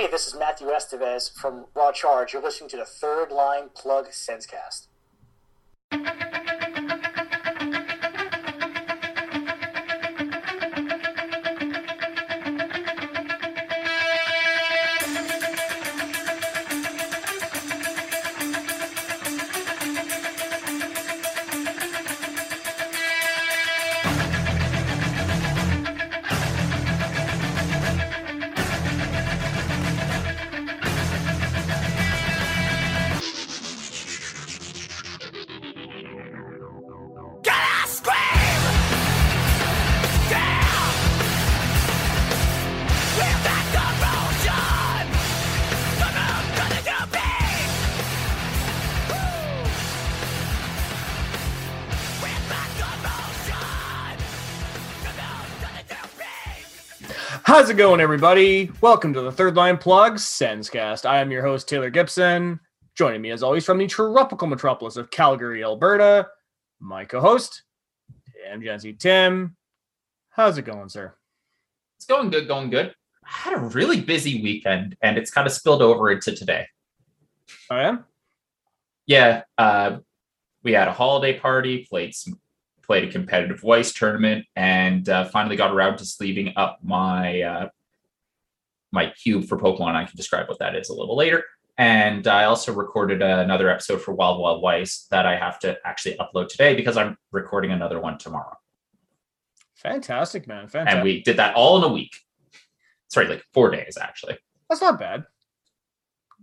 Hey, this is Matthew Estevez from Raw Charge. You're listening to the Third Line Plug Sensecast. How's it going, everybody? Welcome to the Third Line Plug Sensecast. I am your host, Taylor Gibson. Joining me, as always, from the tropical metropolis of Calgary, Alberta, my co-host, Tim Jensen. Tim, how's it going, sir? It's going good, going good. I had a really busy weekend, and it's kind of spilled over into today. Oh yeah, Yeah, uh, we had a holiday party, played some, played a competitive Weiss tournament, and uh, finally got around to sleeving up my uh, my cube for Pokemon. I can describe what that is a little later. And I also recorded another episode for Wild Wild Weiss that I have to actually upload today because I'm recording another one tomorrow. fantastic, man. Fantastic. And we did that all in a week. Sorry, like four days actually. That's not bad.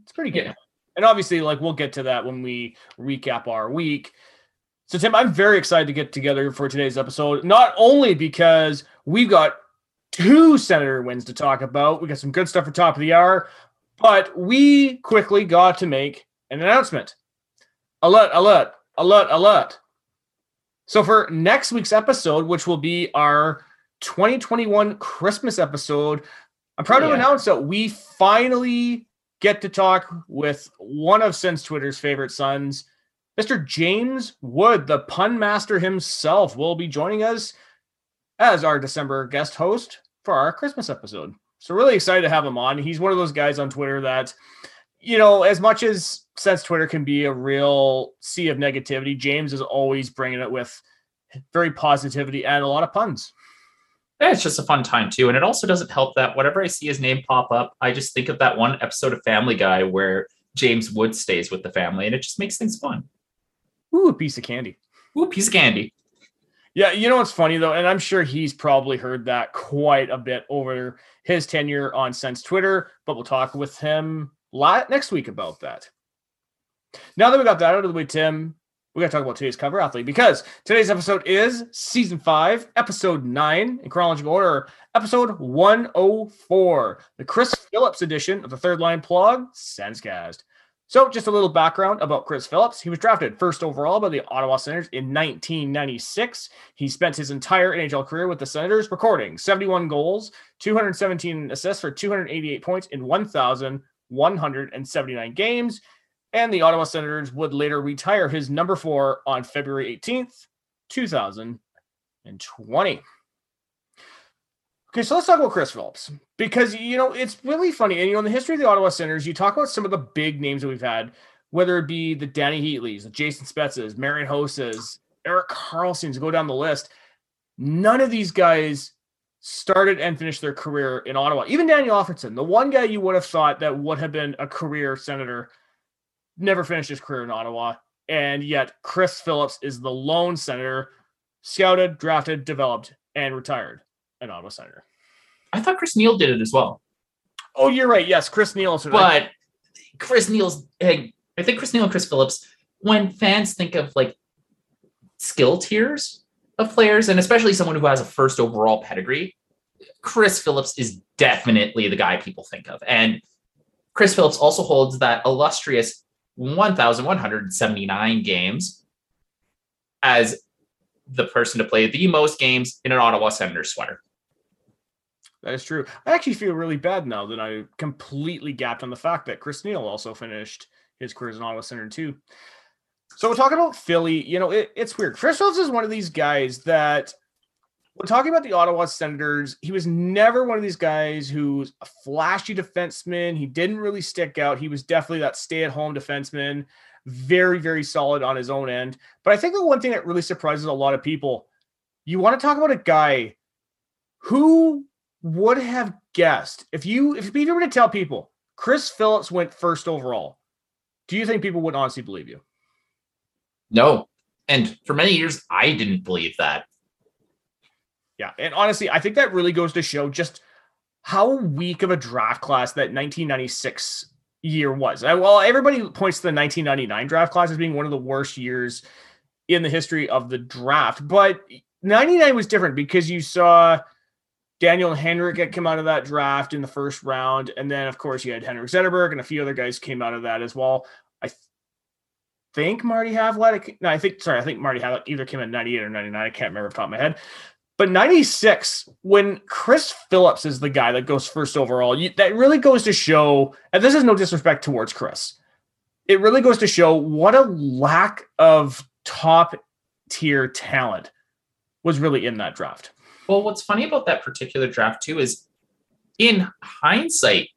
It's pretty good. Yeah. And obviously, like we'll get to that when we recap our week. So, Tim, I'm very excited to get together for today's episode, not only because we've got two senator wins to talk about, we got some good stuff for top of the hour, but we quickly got to make an announcement. Alert, alert, alert, alert. So, for next week's episode, which will be our 2021 Christmas episode, I'm proud to announce that we finally get to talk with one of Sens Twitter's favorite sons, Mr. James Wood, the pun master himself, will be joining us as our December guest host for our Christmas episode. So really excited to have him on. He's one of those guys on Twitter that, you know, as much as Sens Twitter can be a real sea of negativity, James is always bringing it with very positivity and a lot of puns. Yeah, it's just a fun time too. And it also doesn't help that whenever I see his name pop up, I just think of that one episode of Family Guy where James Wood stays with the family and it just makes things fun. Ooh, a piece of candy. Ooh, a piece of candy. Yeah, you know what's funny though, and I'm sure he's probably heard that quite a bit over his tenure on Sens Twitter, but we'll talk with him lot next week about that. Now that we got that out of the way, Tim, we got to talk about today's cover athlete because today's episode is season five, episode nine in chronological order, episode 104, the Chris Phillips edition of the Third Line Plug Sensecast. So, just a little background about Chris Phillips. He was drafted first overall by the Ottawa Senators in 1996. He spent his entire NHL career with the Senators, recording 71 goals, 217 assists for 288 points in 1,179 games. And the Ottawa Senators would later retire his number four on February 18th, 2020. Okay, so let's talk about Chris Phillips because you know it's really funny, and you know in the history of the Ottawa Senators, you talk about some of the big names that we've had, whether it be the Danny Heatleys, the Jason Spezzas, Marian Hossas, Erik Karlsson's, go down the list. None of these guys started and finished their career in Ottawa. Even Daniel Alfredsson, the one guy you would have thought that would have been a career senator, never finished his career in Ottawa, and yet Chris Phillips is the lone senator, scouted, drafted, developed, and retired an Ottawa senator. I thought Chris Neil did it as well. Oh, you're right. Yes, Chris Nielsen. But Chris Neil's I think Chris Neal and Chris Phillips, when fans think of like skill tiers of players, and especially someone who has a first overall pedigree, Chris Phillips is definitely the guy people think of. And Chris Phillips also holds that illustrious 1,179 games as the person to play the most games in an Ottawa Senators sweater. That is true. I actually feel really bad now that I completely gapped on the fact that Chris Neil also finished his career as an Ottawa Senator too. So we're talking about Philly. You know, it, it's weird. Chris Phillips is one of these guys that when talking about the Ottawa Senators, he was never one of these guys who's a flashy defenseman. He didn't really stick out. He was definitely that stay-at-home defenseman, very, very solid on his own end. But I think the one thing that really surprises a lot of people, you want to talk about a guy who would have guessed if you if you were to tell people Chris Phillips went first overall, do you think people would honestly believe you? No. And for many years, I didn't believe that. Yeah. And honestly, I think that really goes to show just how weak of a draft class that 1996 year was. Well, everybody points to the 1999 draft class as being one of the worst years in the history of the draft, but 99 was different because you saw Daniel Henrik had come out of that draft in the first round, and then of course you had Henrik Zetterberg and a few other guys came out of that as well. I think Marty Havlat. No, I think sorry, I think Marty Havlat either came in 98 or 99. I can't remember off the top of my head. But 96, when Chris Phillips is the guy that goes first overall, you, that really goes to show, and this is no disrespect towards Chris, it really goes to show what a lack of top tier talent was really in that draft. Well, what's funny about that particular draft, too, is in hindsight,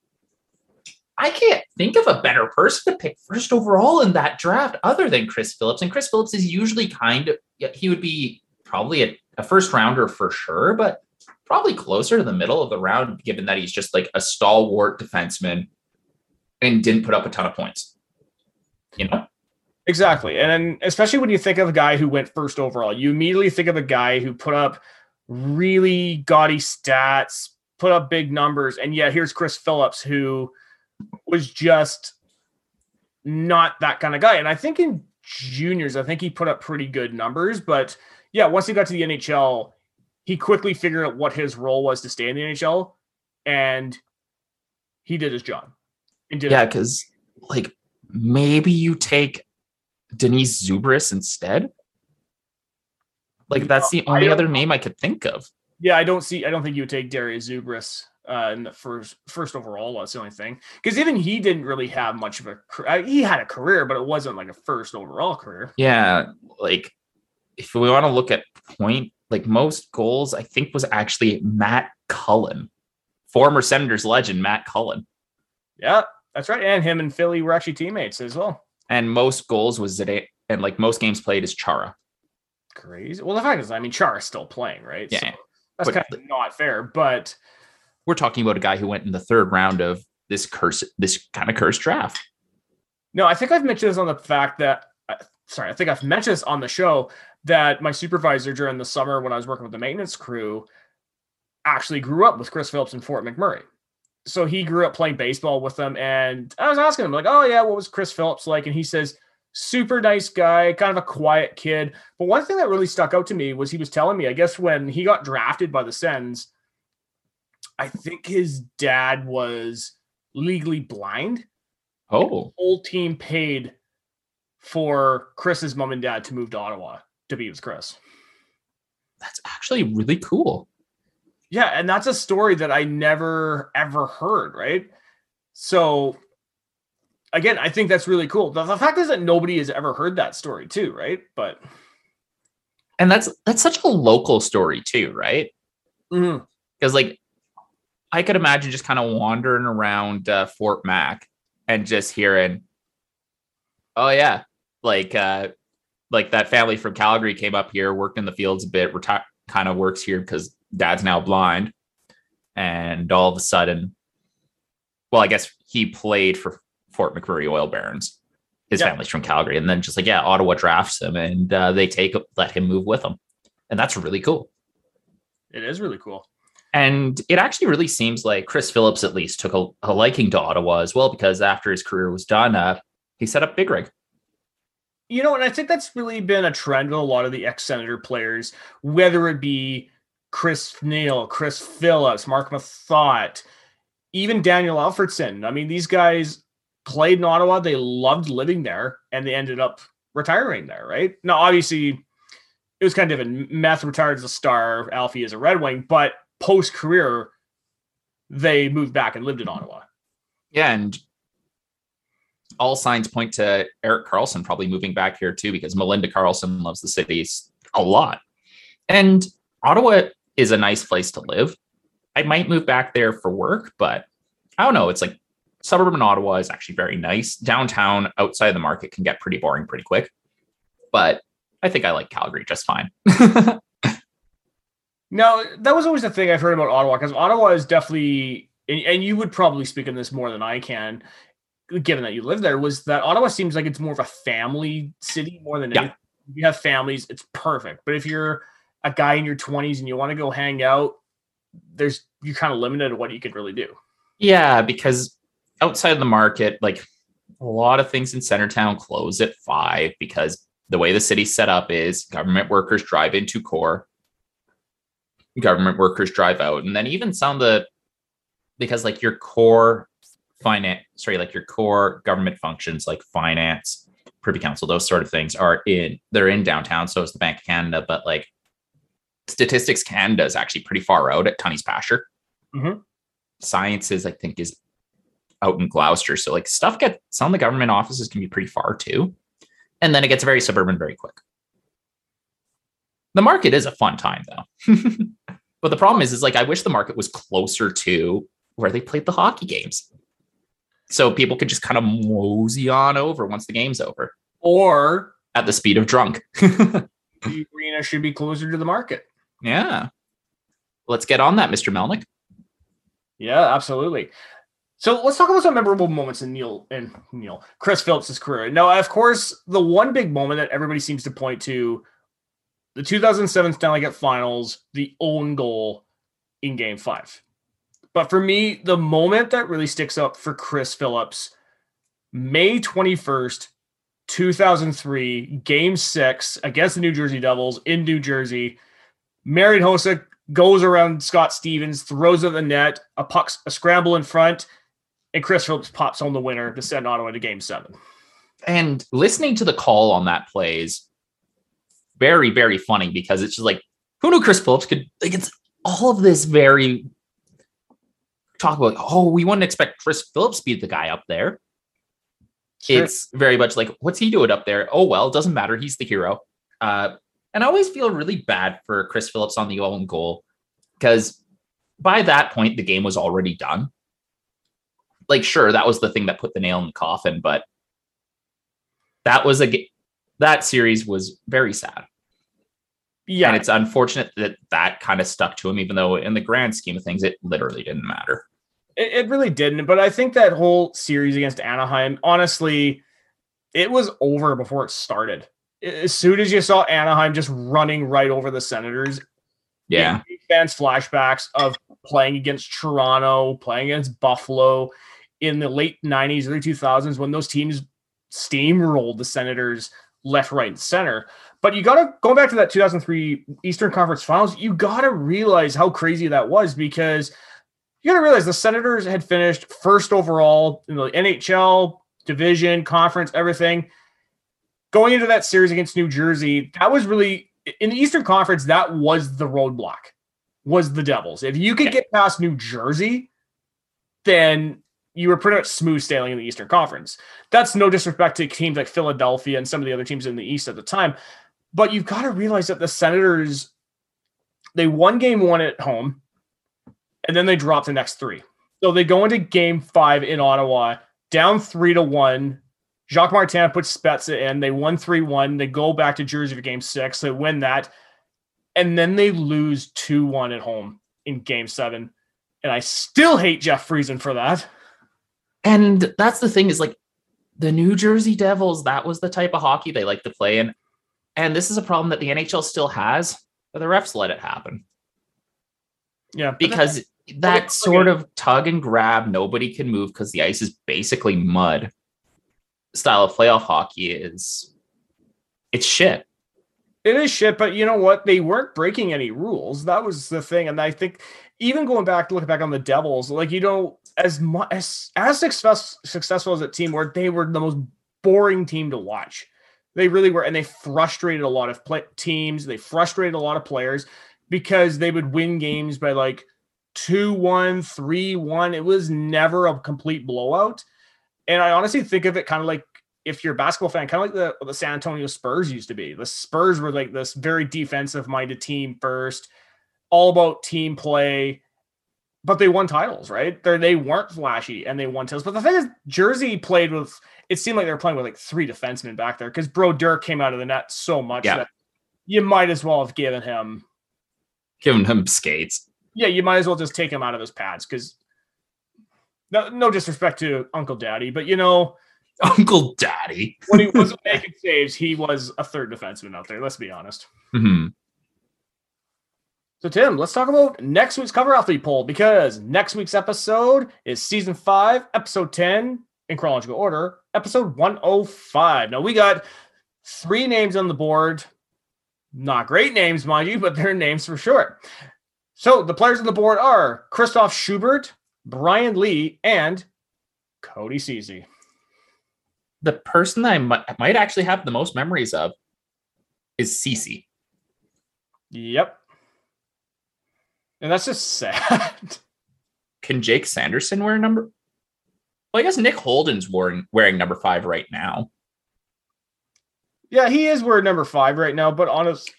I can't think of a better person to pick first overall in that draft other than Chris Phillips. And Chris Phillips is usually kind of, he would be probably a a first rounder for sure, but probably closer to the middle of the round, given that he's just like a stalwart defenseman and didn't put up a ton of points. You know? Exactly. And especially when you think of a guy who went first overall, you immediately think of a guy who put up really gaudy stats, put up big numbers. And yeah, here's Chris Phillips, who was just not that kind of guy. And I think in juniors, I think he put up pretty good numbers, but yeah, once he got to the NHL, he quickly figured out what his role was to stay in the NHL, and he did his job. yeah, because like maybe you take Dainius Zubrus instead. Like that's the only other name I could think of. Yeah, I don't see. I don't think you would take Dainius Zubrus uh, in the first first overall. That's the only thing because even he didn't really have much of a. Uh, he had a career, but it wasn't like a first overall career. Yeah, like if we want to look at point, like most goals, I think was actually Matt Cullen, former Senators legend Matt Cullen. Yeah, that's right. And him and Philly were actually teammates as well. And most goals was Zidane, and like most games played is Chara. Crazy. Well, the fact is, I mean, Char is still playing, right? Yeah. So that's but, kind of not fair, but we're talking about a guy who went in the third round of this curse, this kind of cursed draft. No, I think I've mentioned this on the fact that, uh, sorry, I think I've mentioned this on the show that my supervisor during the summer when I was working with the maintenance crew actually grew up with Chris Phillips and Fort McMurray. So he grew up playing baseball with them. And I was asking him, like, oh, yeah, what was Chris Phillips like? And he says, super nice guy, kind of a quiet kid. But one thing that really stuck out to me was he was telling me, I guess, when he got drafted by the Sens, I think his dad was legally blind. Oh. The whole team paid for Chris's mom and dad to move to Ottawa to be with Chris. That's actually really cool. Yeah, and that's a story that I never ever heard, right? So again, I think that's really cool. The, the fact is that nobody has ever heard that story too, right? But and that's that's such a local story too, right? Because mm-hmm. like I could imagine just kind of wandering around uh, Fort Mac and just hearing, "Oh yeah, like uh, like that family from Calgary came up here, worked in the fields a bit, retired, kind of works here because dad's now blind. And all of a sudden, well, I guess he played for Fort McMurray Oil Barons. His family's from Calgary. And then just like, yeah, Ottawa drafts him and uh, they take, let him move with them. And that's really cool. It is really cool. And it actually really seems like Chris Phillips, at least, took a, a liking to Ottawa as well, because after his career was done, uh, he set up Big Rig. You know, and I think that's really been a trend with a lot of the ex Senator players, whether it be Chris Neil, Chris Phillips, Mark Methot, even Daniel Alfredsson. I mean, these guys played in Ottawa. They loved living there and they ended up retiring there, right? Now, obviously, it was kind of different. Meth retired as a star, Alfie as a Red Wing, but post career, they moved back and lived in Ottawa. Yeah. And all signs point to Erik Karlsson probably moving back here too, because Melinda Karlsson loves the cities a lot. And Ottawa is a nice place to live. I might move back there for work, but I don't know. It's like suburban Ottawa is actually very nice. Downtown, outside of the market, can get pretty boring pretty quick. But I think I like Calgary just fine. no, that was always the thing I've heard about Ottawa because Ottawa is definitely, and, and you would probably speak on this more than I can, given that you live there, was that Ottawa seems like it's more of a family city more than Yeah. anything. If you have families, it's perfect. But if you're a guy in your 20s and you want to go hang out, there's you're kind of limited to what you can really do. Yeah, because outside of the market, like a lot of things in Centertown close at five because the way the city's set up is government workers drive into core, government workers drive out, and then even some of the because like your core finance, sorry, like your core government functions like finance, privy council, those sort of things are in they're in downtown. So is the Bank of Canada, but like Statistics Canada is actually pretty far out at Tunney's Pasture. Mhm. Sciences, I think, is out in Gloucester. So like stuff get some of the government offices can be pretty far too. And then it gets very suburban very quick. The market is a fun time though. but the problem is, is like I wish the market was closer to where they played the hockey games. So people could just kind of mosey on over once the game's over Or at the speed of drunk. the arena should be closer to the market. yeah. Let's get on that, Mr. Melnyk. Yeah, absolutely. So let's talk about some memorable moments in Neil and Neil Chris Phillips' career. Now, of course, the one big moment that everybody seems to point to the 2007 Stanley Cup Finals, the own goal in Game Five. But for me, the moment that really sticks up for Chris Phillips, May 21st, 2003, Game Six against the New Jersey Devils in New Jersey. Marian Hossa goes around Scott Stevens, throws at the net, a puck, a scramble in front, and Chris Phillips pops on the winner to send Ottawa to Game Seven. And listening to the call on that play is very, very funny because it's just like, who knew Chris Phillips could like it's all of this very talk about, oh, we wouldn't expect Chris Phillips to be the guy up there. Sure. It's very much like, what's he doing up there? Oh well, it doesn't matter. He's the hero. Uh, and I always feel really bad for Chris Phillips on the own goal because by that point the game was already done. Like, sure, that was the thing that put the nail in the coffin, but that was a that series was very sad, yeah, and it's unfortunate that that kind of stuck to him, even though in the grand scheme of things, it literally didn't matter. It, it really didn't. But I think that whole series against Anaheim, honestly, it was over before it started. As soon as you saw Anaheim just running right over the Senators, Yeah, fans flashbacks of playing against Toronto, playing against Buffalo in the late 90s, early 2000s when those teams steamrolled the Senators left, right, and center. But you got to go back to that 2003 Eastern Conference Finals. You got to realize how crazy that was because you got to realize the Senators had finished first overall in the NHL division, conference, everything. Going into that series against New Jersey, that was really in the Eastern Conference. That was the roadblock. Was the Devils? If you could get past New Jersey, then you were pretty much smooth sailing in the Eastern Conference. That's no disrespect to teams like Philadelphia and some of the other teams in the East at the time, but you've got to realize that the Senators they won game one at home, and then they dropped the next three. So they go into game five in Ottawa, down three to one. Jacques Martin puts Spezza in. They won 3 1. They go back to Jersey for game six. They win that. And then they lose 2 1 at home in game seven. And I still hate Jeff Friesen for that. And that's the thing is like the New Jersey Devils. That was the type of hockey they like to play in, and this is a problem that the NHL still has. But the refs let it happen. Yeah. because that sort of tug and grab, nobody can move because the ice is basically mud. Style of playoff hockey is it's shit. It is shit, but you know what? They weren't breaking any rules. That was the thing, and I think even going back, looking back on the Devils, like you know, as much as as success, successful as a team were, they were the most boring team to watch. They really were, and they frustrated a lot of play- teams. They frustrated a lot of players because they would win games by like 2 1, 3 1. It was never a complete blowout. And I honestly think of it kind of like if you're a basketball fan, kind of like the, the San Antonio Spurs used to be. The Spurs were like this very defensive minded team first. all about team play, but they won titles, right? They they weren't flashy and they won titles. But the thing is, Jersey played with. It seemed like they were playing with like three defensemen back there because Brodeur came out of the net so much Yeah. that you might as well have given him. Giving him skates. Yeah, you might as well just take him out of his pads because. No, no disrespect to Uncle Daddy, but you know Uncle Daddy. when he wasn't making saves, he was a third defenseman out there. Let's be honest. hmm So, Tim, let's talk about next week's cover athlete poll because next week's episode is season five, episode 10 in chronological order, episode 105. Now, we got three names on the board. Not great names, mind you, but they're names for sure. So, the players on the board are Christoph Schubert, Brian Lee, and Cody Ceci. The person that I might, might actually have the most memories of is Ceci. Yep. And that's just sad. Can Jake Sanderson wear a number? Well, I guess Nick Holden's wearing wearing number five right now. Yeah, he is wearing number five right now. But honest,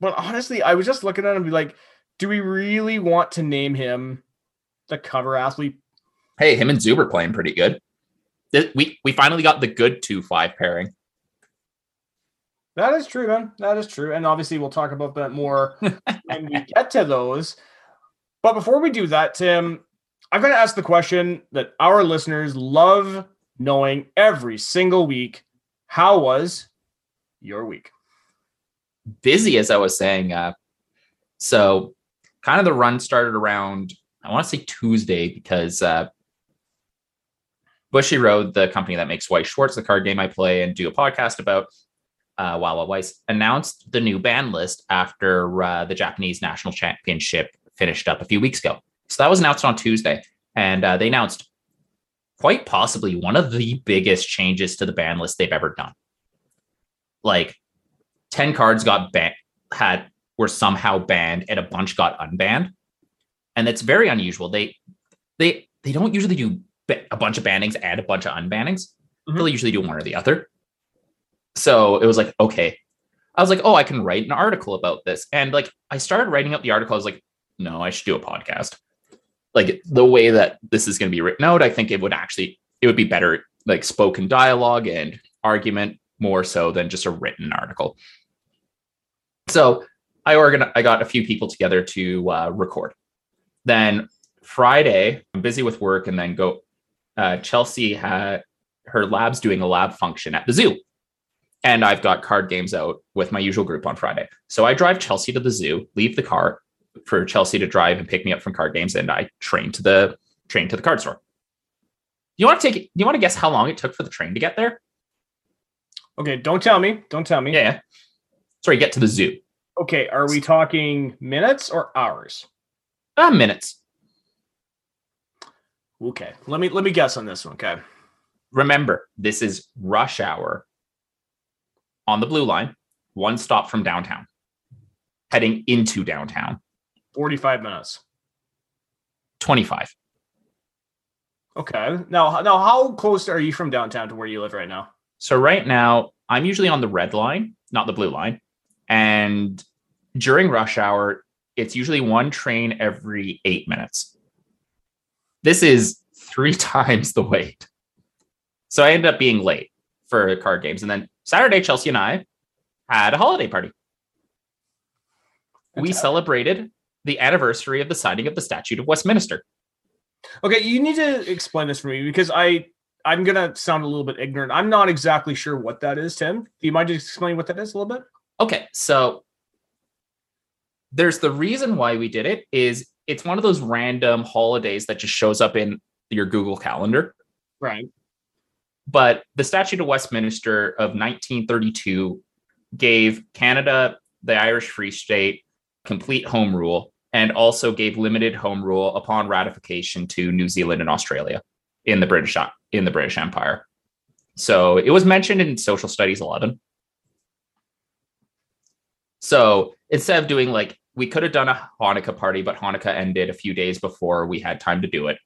but honestly, I was just looking at him and be like, do we really want to name him the cover athlete? Hey, him and Zuber playing pretty good. We we finally got the good two five pairing. That is true, man. That is true. And obviously, we'll talk about that more when we get to those. But before we do that, Tim, I'm going to ask the question that our listeners love knowing every single week. How was your week? busy as I was saying. Uh, so kind of the run started around I want to say Tuesday because uh, Bushiroad, the company that makes Weiss Schwarz, the card game I play and do a podcast about, uh, Wawa Weiss, announced the new ban list after uh, the Japanese national championship finished up a few weeks ago. So that was announced on Tuesday, and uh, they announced quite possibly one of the biggest changes to the ban list they've ever done. Like 10 cards got banned had were somehow banned and a bunch got unbanned. And that's very unusual. They they they don't usually do a bunch of bannings and a bunch of unbannings. Mhm. they'll usually do one or the other. So it was like okay. I was like oh i can write an article about this. And like i started writing up the article. I was like no i should do a podcast like the way that this is going to be written out i think it would actually it would be better like spoken dialogue and argument more so than just a written article so I organ I got a few people together to uh, record. Then Friday, I'm busy with work, and then go. Uh, Chelsea had her lab's doing a lab function at the zoo, and I've got card games out with my usual group on Friday. So I drive Chelsea to the zoo, leave the car for Chelsea to drive and pick me up from card games, and I train to the train to the card store. You want to take? You want to guess how long it took for the train to get there? Okay, don't tell me. Don't tell me. Yeah. yeah. Sorry, get to the zoo. Okay, are we talking minutes or hours? Uh, minutes. Okay, let me let me guess on this one. Okay, remember this is rush hour on the blue line one stop from downtown heading into downtown forty-five minutes. 25 Okay, now now how close are you from downtown to where you live right now? so right now i'm usually on the red line not the blue line. And during rush hour it's usually one train every eight minutes. This is three times the wait. So i ended up being late for card games. And then saturday chelsea and i had a holiday party. We celebrated the anniversary of the signing of the statute of westminster Okay, you need to explain this for me because I I'm gonna sound a little bit ignorant. I'm not exactly sure what that is, Tim. Do you mind just explaining what that is a little bit? Okay, so there's the reason why we did it is it's one of those random holidays that just shows up in your Google Calendar. Right. But the Statute of Westminster of 1932 gave Canada, the Irish Free State, complete home rule and also gave limited home rule upon ratification to New Zealand and Australia in the British in the British Empire. So it was mentioned in Social Studies 11. So instead of doing like we could have done a Hanukkah party, but Hanukkah ended a few days before we had time to do it.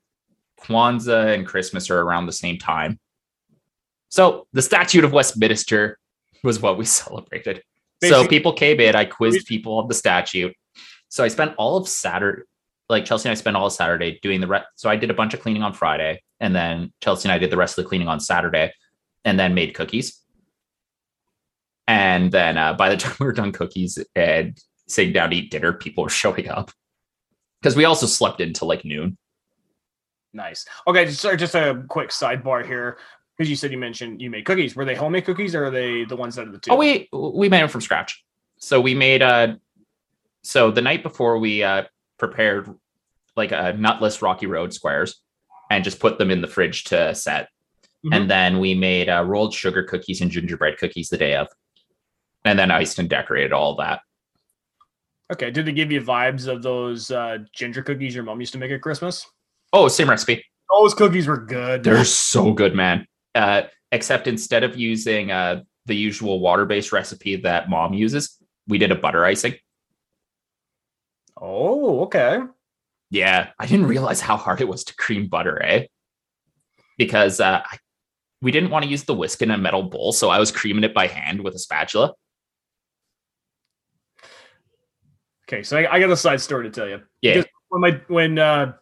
Kwanzaa and Christmas are around the same time. So the Statute of Westminster was what we celebrated. so people came in, I quizzed people on the statute, So I spent all of Saturday, like Chelsea and I spent all of Saturday doing the rest. So I did a bunch of cleaning on Friday, and then Chelsea and I did the rest of the cleaning on Saturday, and then made cookies. And then uh, by the time we were done cookies and sitting down to eat dinner, people were showing up because we also slept until like noon. Nice. Okay, just, sorry, just a quick sidebar here because you said you mentioned you made cookies. Were they homemade cookies or are they the ones that are the two? Oh, we we made them from scratch. So we made uh so the night before we uh prepared like a nutless Rocky Road squares and just put them in the fridge to set. Mhm. And then we made uh, rolled sugar cookies and gingerbread cookies the day of. And then iced and decorated all that. Okay. Did they give you vibes of those uh, ginger cookies your mom used to make at Christmas? Oh, same recipe. Those cookies were good. They're so good, man. Uh, except instead of using uh, the usual water-based recipe that mom uses, we did a butter icing. Oh, okay. Yeah, I didn't realize how hard it was to cream butter, eh? Because uh, I, we didn't want to use the whisk in a metal bowl, so I was creaming it by hand with a spatula. Okay, so I, I got a side story to tell you. Yeah, Because when my when uh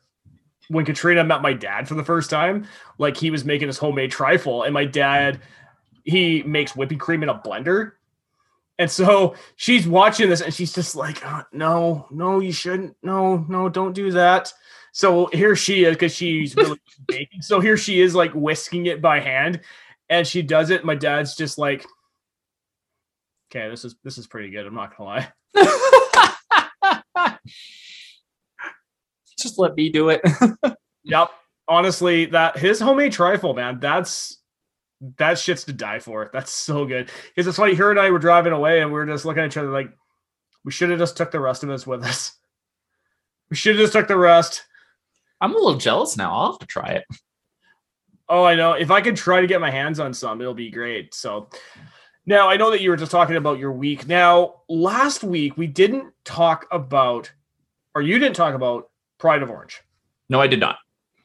when Katrina met my dad for the first time, like he was making his homemade trifle, and my dad he makes whipping cream in a blender. And so she's watching this and she's just like, "Oh, no, no, you shouldn't. No, no, don't do that. So here she is because she's really baking. So here she is like whisking it by hand and she does it. My dad's just like, okay, this is this is pretty good. I'm not gonna lie. just let me do it. Yep. Honestly, that his homemade trifle, man, that's that shit's to die for. That's so good. Because it's funny, her and I were driving away and we were just looking at each other like, we should have just took the rest of us with us. We should have just took the rest. I'm a little jealous now. I'll have to try it. Oh, I know. If I could try to get my hands on some, it'll be great. So now I know that you were just talking about your week. Now, last week we didn't talk about, or you didn't talk about Pride of Orange. No, I did not.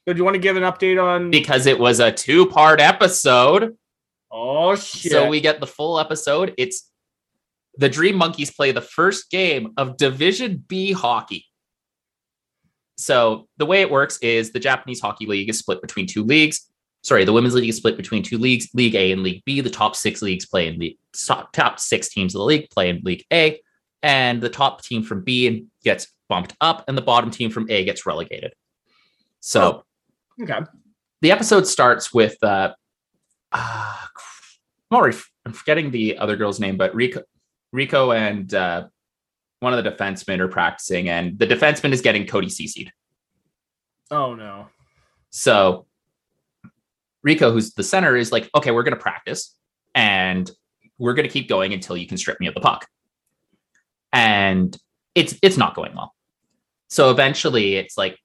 Do you want to give an update on? Because it was a two part episode. oh shit! So we get the full episode. It's the Dream Monkeys play the first game of Division B hockey. So the way it works is the Japanese Hockey League is split between two leagues. Sorry, the Women's League is split between two leagues, League A and League B. The top six leagues play in the top top six teams of the league play in League A, and the top team from B gets bumped up, and the bottom team from A gets relegated. So okay. the episode starts with uh, uh I'm already I'm forgetting the other girl's name, but Rico Rico and uh one of the defensemen are practicing, and the defenseman is getting Cody CC'd. Oh no. So Rico, who's the center, is like, okay, we're gonna practice and we're gonna keep going until you can strip me of the puck. And it's it's not going well. So eventually it's like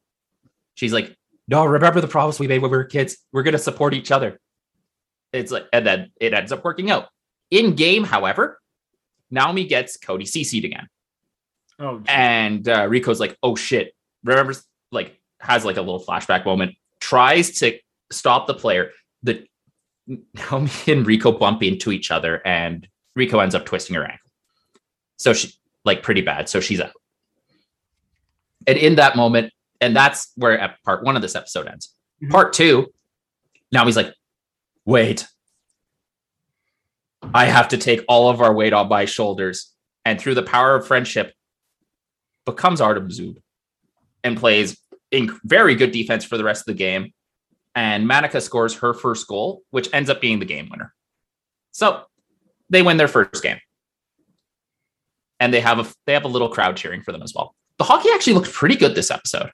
she's like, no, remember the promise we made when we were kids? We're gonna support each other. It's like, and then it ends up working out. In game, however, Naomi gets Cody CC'd again. Oh, And uh, Rico's like, oh shit. Remembers, like, has like a little flashback moment, tries to stop the player. The Naomi and Rico bump into each other, and Rico ends up twisting her ankle. So she, like, pretty bad. So she's out. And in that moment, and that's where ep- part one of this episode ends. Mhm. Part two, now he's like, wait, I have to take all of our weight on my shoulders. And through the power of friendship, becomes Artem Zub and plays in very good defense for the rest of the game. And Manika scores her first goal, which ends up being the game winner. So they win their first game. And they have a they have a little crowd cheering for them as well. The hockey actually looked pretty good this episode.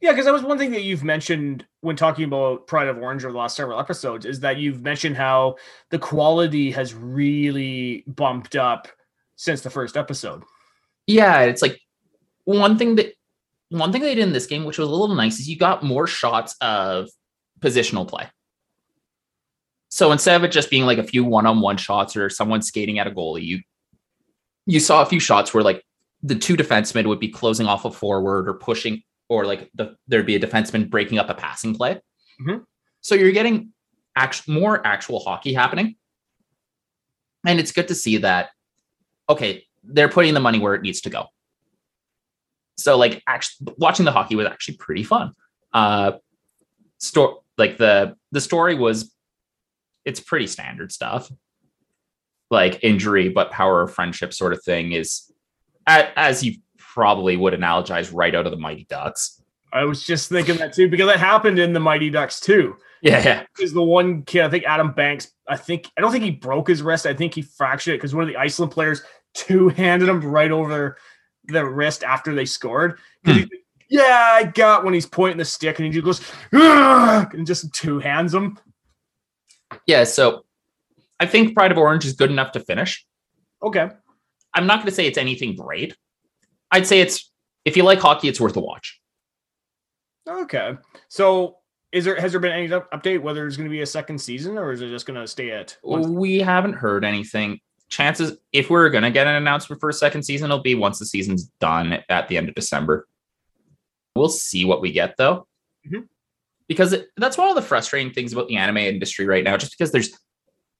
Yeah, because that was one thing that you've mentioned when talking about Pride of Orange over the last several episodes is that you've mentioned how the quality has really bumped up since the first episode. Yeah, it's like one thing that one thing they did in this game, which was a little nice, is you got more shots of positional play. So instead of it just being like a few one-on-one shots or someone skating at a goalie, you you saw a few shots where like the two defensemen would be closing off a forward or pushing, or like the, there'd be a defenseman breaking up a passing play. Mhm. So you're getting act- more actual hockey happening, and it's good to see that. Okay, they're putting the money where it needs to go. So like actually watching the hockey was actually pretty fun. Uh store like the the story was it's pretty standard stuff. Like injury, but power of friendship sort of thing is as you probably would analogize right out of the Mighty Ducks. I was just thinking that too because that happened in the Mighty Ducks too. Yeah. Because the one kid, I think Adam Banks, I think I don't think he broke his wrist. I think he fractured it because one of the Iceland players two handed him right over the wrist after they scored. Hmm. yeah, I got when he's pointing the stick and he just goes and just two hands him. Yeah, so I think Pride of Orange is good enough to finish. Okay. I'm not going to say it's anything great. I'd say it's if you like hockey, it's worth a watch. Okay. So is there has there been any update whether there's going to be a second season or is it just going to stay at? We haven't heard anything. Chances, if we're going to get an announcement for a second season, it'll be once the season's done at the end of December. We'll see what we get though, mm-hmm. because it, that's one of the frustrating things about the anime industry right now. Just because there's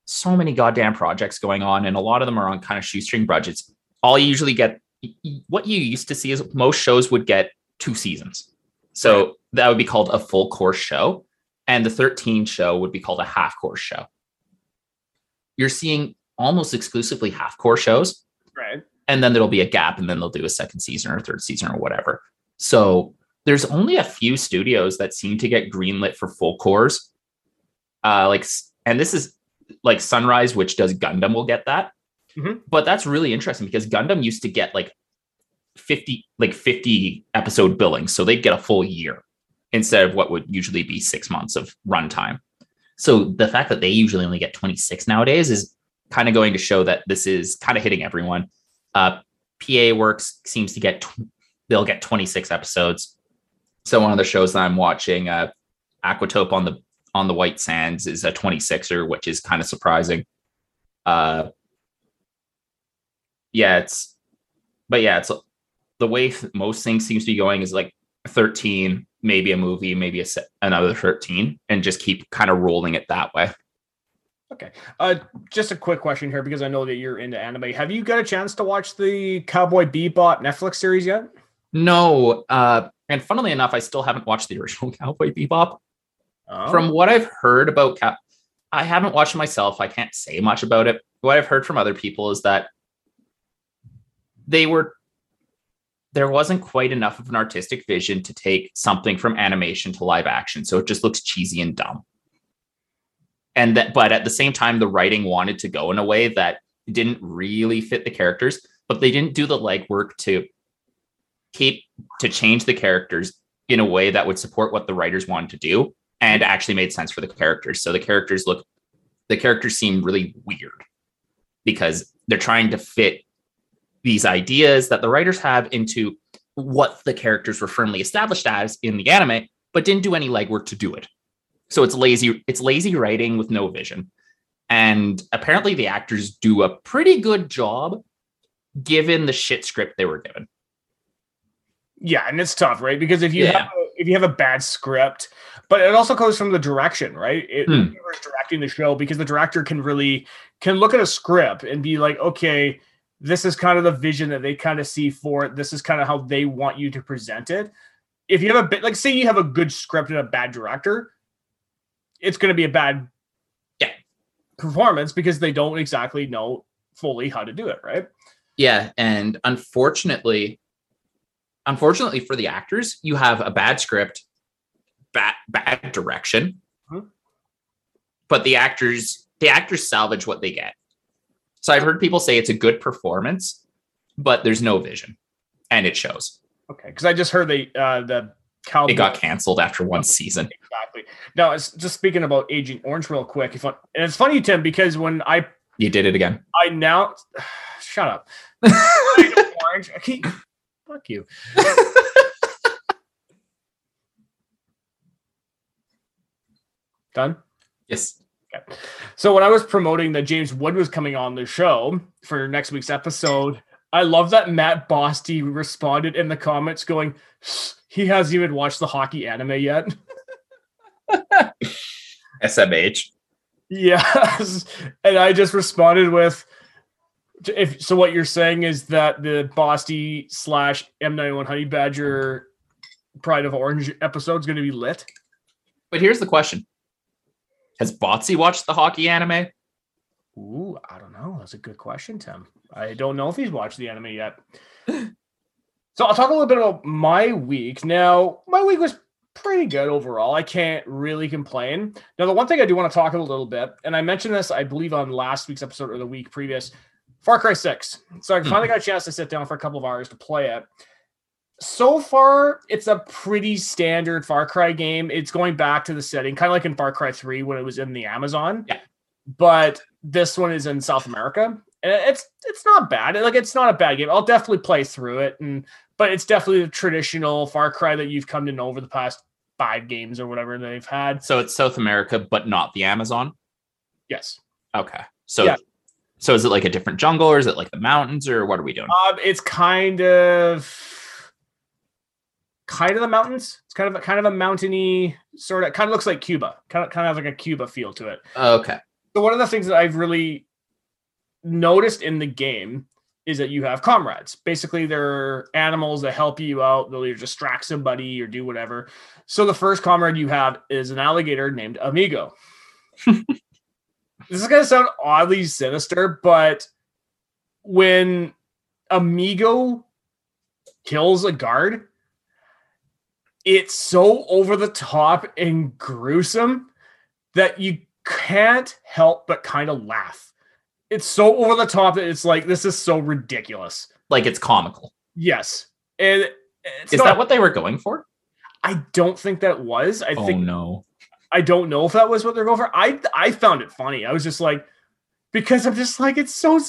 so many goddamn projects going on, and a lot of them are on kind of shoestring budgets. All you usually get, what you used to see is most shows would get two seasons. So right. that would be called a full course show. And the 13 show would be called a half course show. You're seeing almost exclusively half course shows. Right. And then there'll be a gap and then they'll do a second season or third season or whatever. So there's only a few studios that seem to get greenlit for full cores. Uh, like, and this is like Sunrise, which does Gundam, will get that. Mm-hmm. But that's really interesting because Gundam used to get like 50 like 50 episode billing so they'd get a full year instead of what would usually be six months of runtime. So the fact that they usually only get 26 nowadays is kind of going to show that this is kind of hitting everyone. Uh, pa works seems to get tw- they'll get 26 episodes. So one of the shows that i'm watching uh, aquatope on the on the white sands is a 26er which is kind of surprising. Uh yeah it's but yeah it's the way most things seems to be going is like 13 maybe a movie maybe a another 13 and just keep kind of rolling it that way. Okay uh just a quick question here because i know that you're into anime. Have you got a chance to watch the cowboy bebop netflix series yet? No uh and funnily enough i still haven't watched the original cowboy bebop. Oh. from what i've heard about Cap, i haven't watched it myself i can't say much about it. What i've heard from other people is that they were there wasn't quite enough of an artistic vision to take something from animation to live action. So it just looks cheesy and dumb. And that, but at the same time, the writing wanted to go in a way that didn't really fit the characters, but they didn't do the legwork to keep to change the characters in a way that would support what the writers wanted to do and actually made sense for the characters. So the characters look, the characters seem really weird because they're trying to fit these ideas that the writers have into what the characters were firmly established as in the anime, but didn't do any legwork to do it. So it's lazy, it's lazy writing with no vision. And apparently the actors do a pretty good job given the shit script they were given. Yeah, and it's tough, right? Because if you yeah. have a, if you have a bad script, but it also comes from the direction, right? It, hmm. directing the show because the director can really can look at a script and be like, okay, this is kind of the vision that they kind of see for it. This is kind of how they want you to present it. If you have a bit like say you have a good script and a bad director, it's going to be a bad yeah performance because they don't exactly know fully how to do it, right? Yeah, and unfortunately unfortunately for the actors, you have a bad script, bad bad direction. Mm-hmm. But the actors the actors salvage what they get. So I've heard people say it's a good performance, but there's no vision, and it shows. Okay, because I just heard the uh, the Cowboy. It got canceled after one season. Exactly. Now, it's just speaking about Agent Orange real quick. If I, and it's funny, Tim, because when I you did it again, I now shut up. Orange, I keep fuck you. Done. Yes. Okay. So when I was promoting that James Wood was coming on the show for next week's episode, I love that Matt Bosty responded in the comments going, he hasn't even watched the hockey anime yet. SMH. Yes. And I just responded with, If so, what you're saying is that the Bosty slash M91 Honey Badger Pride of Orange episode is going to be lit. But here's the question: Has Botsy watched the hockey anime? Ooh, I don't know. That's a good question, Tim. I don't know if he's watched the anime yet. so I'll talk a little bit about my week. Now, my week was pretty good overall. I can't really complain. Now, the one thing I do want to talk about a little bit, and I mentioned this, I believe, on last week's episode or the week previous, Far Cry 6. So I hmm. finally got a chance to sit down for a couple of hours to play it. So far, it's a pretty standard Far Cry game. It's going back to the setting, kind of like in Far Cry 3 when it was in the Amazon. Yeah. But this one is in South America. And it's it's not bad. Like it's not a bad game. I'll definitely play through it and but it's definitely the traditional Far Cry that you've come to know over the past five games or whatever they've had. So it's South America, but not the Amazon. Yes. Okay. So Yeah. so is it like a different jungle, or is it like the mountains, or what are we doing? Um, it's kind of kind of the mountains. It's kind of a, kind of a mountainy sort of kind of looks like Cuba. Kind of kind of like a Cuba feel to it. Oh, okay. So one of the things that I've really noticed in the game is that you have comrades. Basically, they're animals that help you out. They'll either distract somebody or do whatever. So the first comrade you have is an alligator named Amigo. this is gonna sound oddly sinister, but when Amigo kills a guard, it's so over the top and gruesome that you can't help but kind of laugh. It's so over the top that it's like this is so ridiculous. Like it's comical. Yes, and Is not- that what they were going for? I don't think that was. I oh think no. I don't know if that was what they're going for. I I found it funny. I was just like, because I'm just like it's so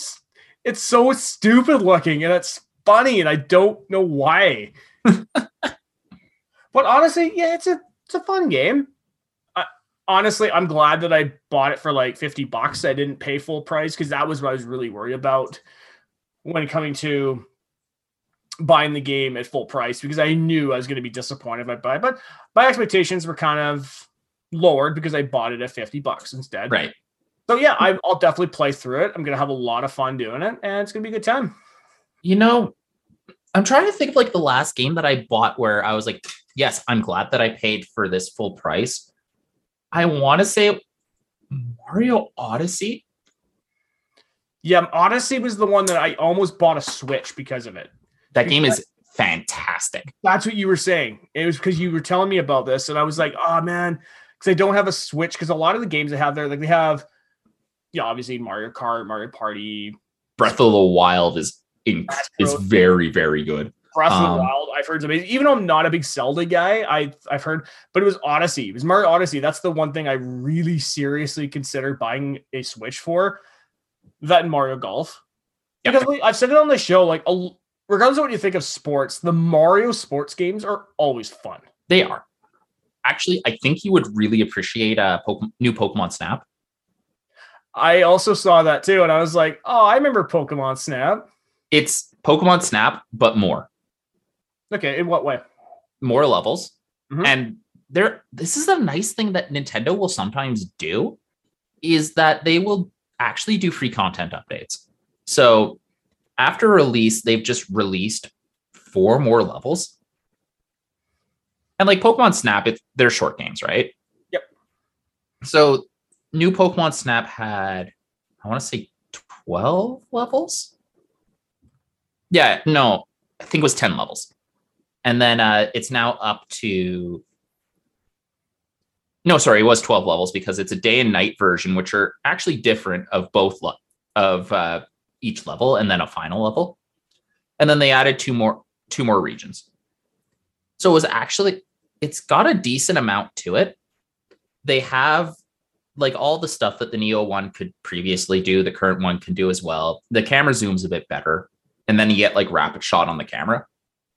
it's so stupid looking and it's funny and I don't know why. but honestly, yeah, it's a it's a fun game. I, honestly, I'm glad that I bought it for like 50 bucks. I didn't pay full price because that was what I was really worried about when coming to buying the game at full price because I knew I was going to be disappointed if I buy. it. But my expectations were kind of lowered because I bought it at 50 bucks instead. Right. So yeah, I, I'll definitely play through it. I'm going to have a lot of fun doing it and it's going to be a good time. You know, I'm trying to think of like the last game that I bought where I was like, yes, I'm glad that I paid for this full price. I want to say Mario Odyssey. Yeah, Odyssey was the one that I almost bought a Switch because of it. That game is fantastic. That's what you were saying. It was because you were telling me about this, and I was like, oh man, because I don't have a Switch. Because a lot of the games they have there, like they have, yeah, obviously Mario Kart, Mario Party, Breath of the Wild is in, is very very good. Breath of the Um, Wild. I've heard amazing. Even though I'm not a big Zelda guy, I I've heard, but it was Odyssey. It was Mario Odyssey. That's the one thing I really seriously considered buying a Switch for. That and Mario Golf. Yep. Because I've said it on the show, like a, regardless of what you think of sports, the Mario sports games are always fun. They are. Actually, I think you would really appreciate a Pokemon, new Pokemon Snap. I also saw that too, and I was like, oh, I remember Pokemon Snap. It's Pokemon Snap, but more. Okay, in what way? more levels Mhm. and there this is a nice thing that nintendo will sometimes do is that they will actually do free content updates so after release they've just released four more levels and like pokemon snap it they're short games right Yep. so new pokemon snap had i want to say 12 levels yeah no i think it was 10 levels and then uh, it's now up to no sorry it was 12 levels because it's a day and night version which are actually different of both le- of uh, each level and then a final level. And then they added two more two more regions. So it was actually it's got a decent amount to it. They have like all the stuff that the neo one could previously do the current one can do as well. The camera zooms a bit better and then you get like rapid shot on the camera.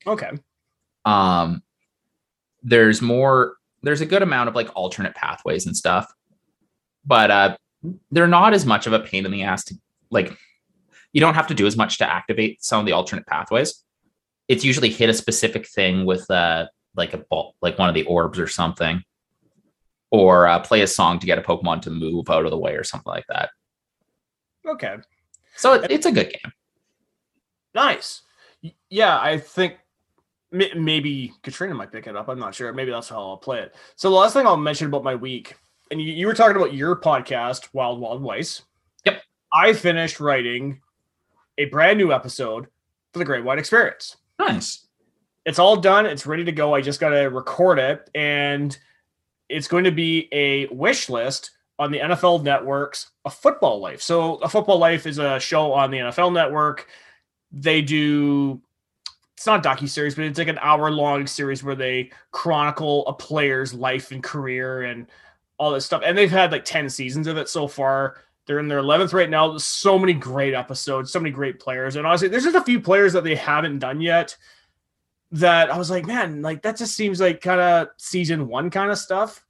Okay. Um there's more there's a good amount of like alternate pathways and stuff but uh they're not as much of a pain in the ass to like you don't have to do as much to activate some of the alternate pathways it's usually hit a specific thing with uh like a ball like one of the orbs or something or uh, play a song to get a pokemon to move out of the way or something like that Okay. So it, it's a good game. Nice. Yeah, I think maybe Katrina might pick it up. I'm not sure. Maybe that's how I'll play it. So the last thing I'll mention about my week, and you, you were talking about your podcast, Wild Wild Weiss. Yep. I finished writing a brand new episode for the Great White Experience. Nice. It's all done. It's ready to go. I just got to record it, and it's going to be a wish list on the NFL Network's A Football Life. So, A Football Life is a show on the NFL Network. They do it's not docu series, but it's like an hour long series where they chronicle a player's life and career and all this stuff. And they've had like ten seasons of it so far. They're in their eleventh right now. So many great episodes, so many great players, and honestly, there's just a few players that they haven't done yet that I was like, man, like that just seems like kind of season one kind of stuff.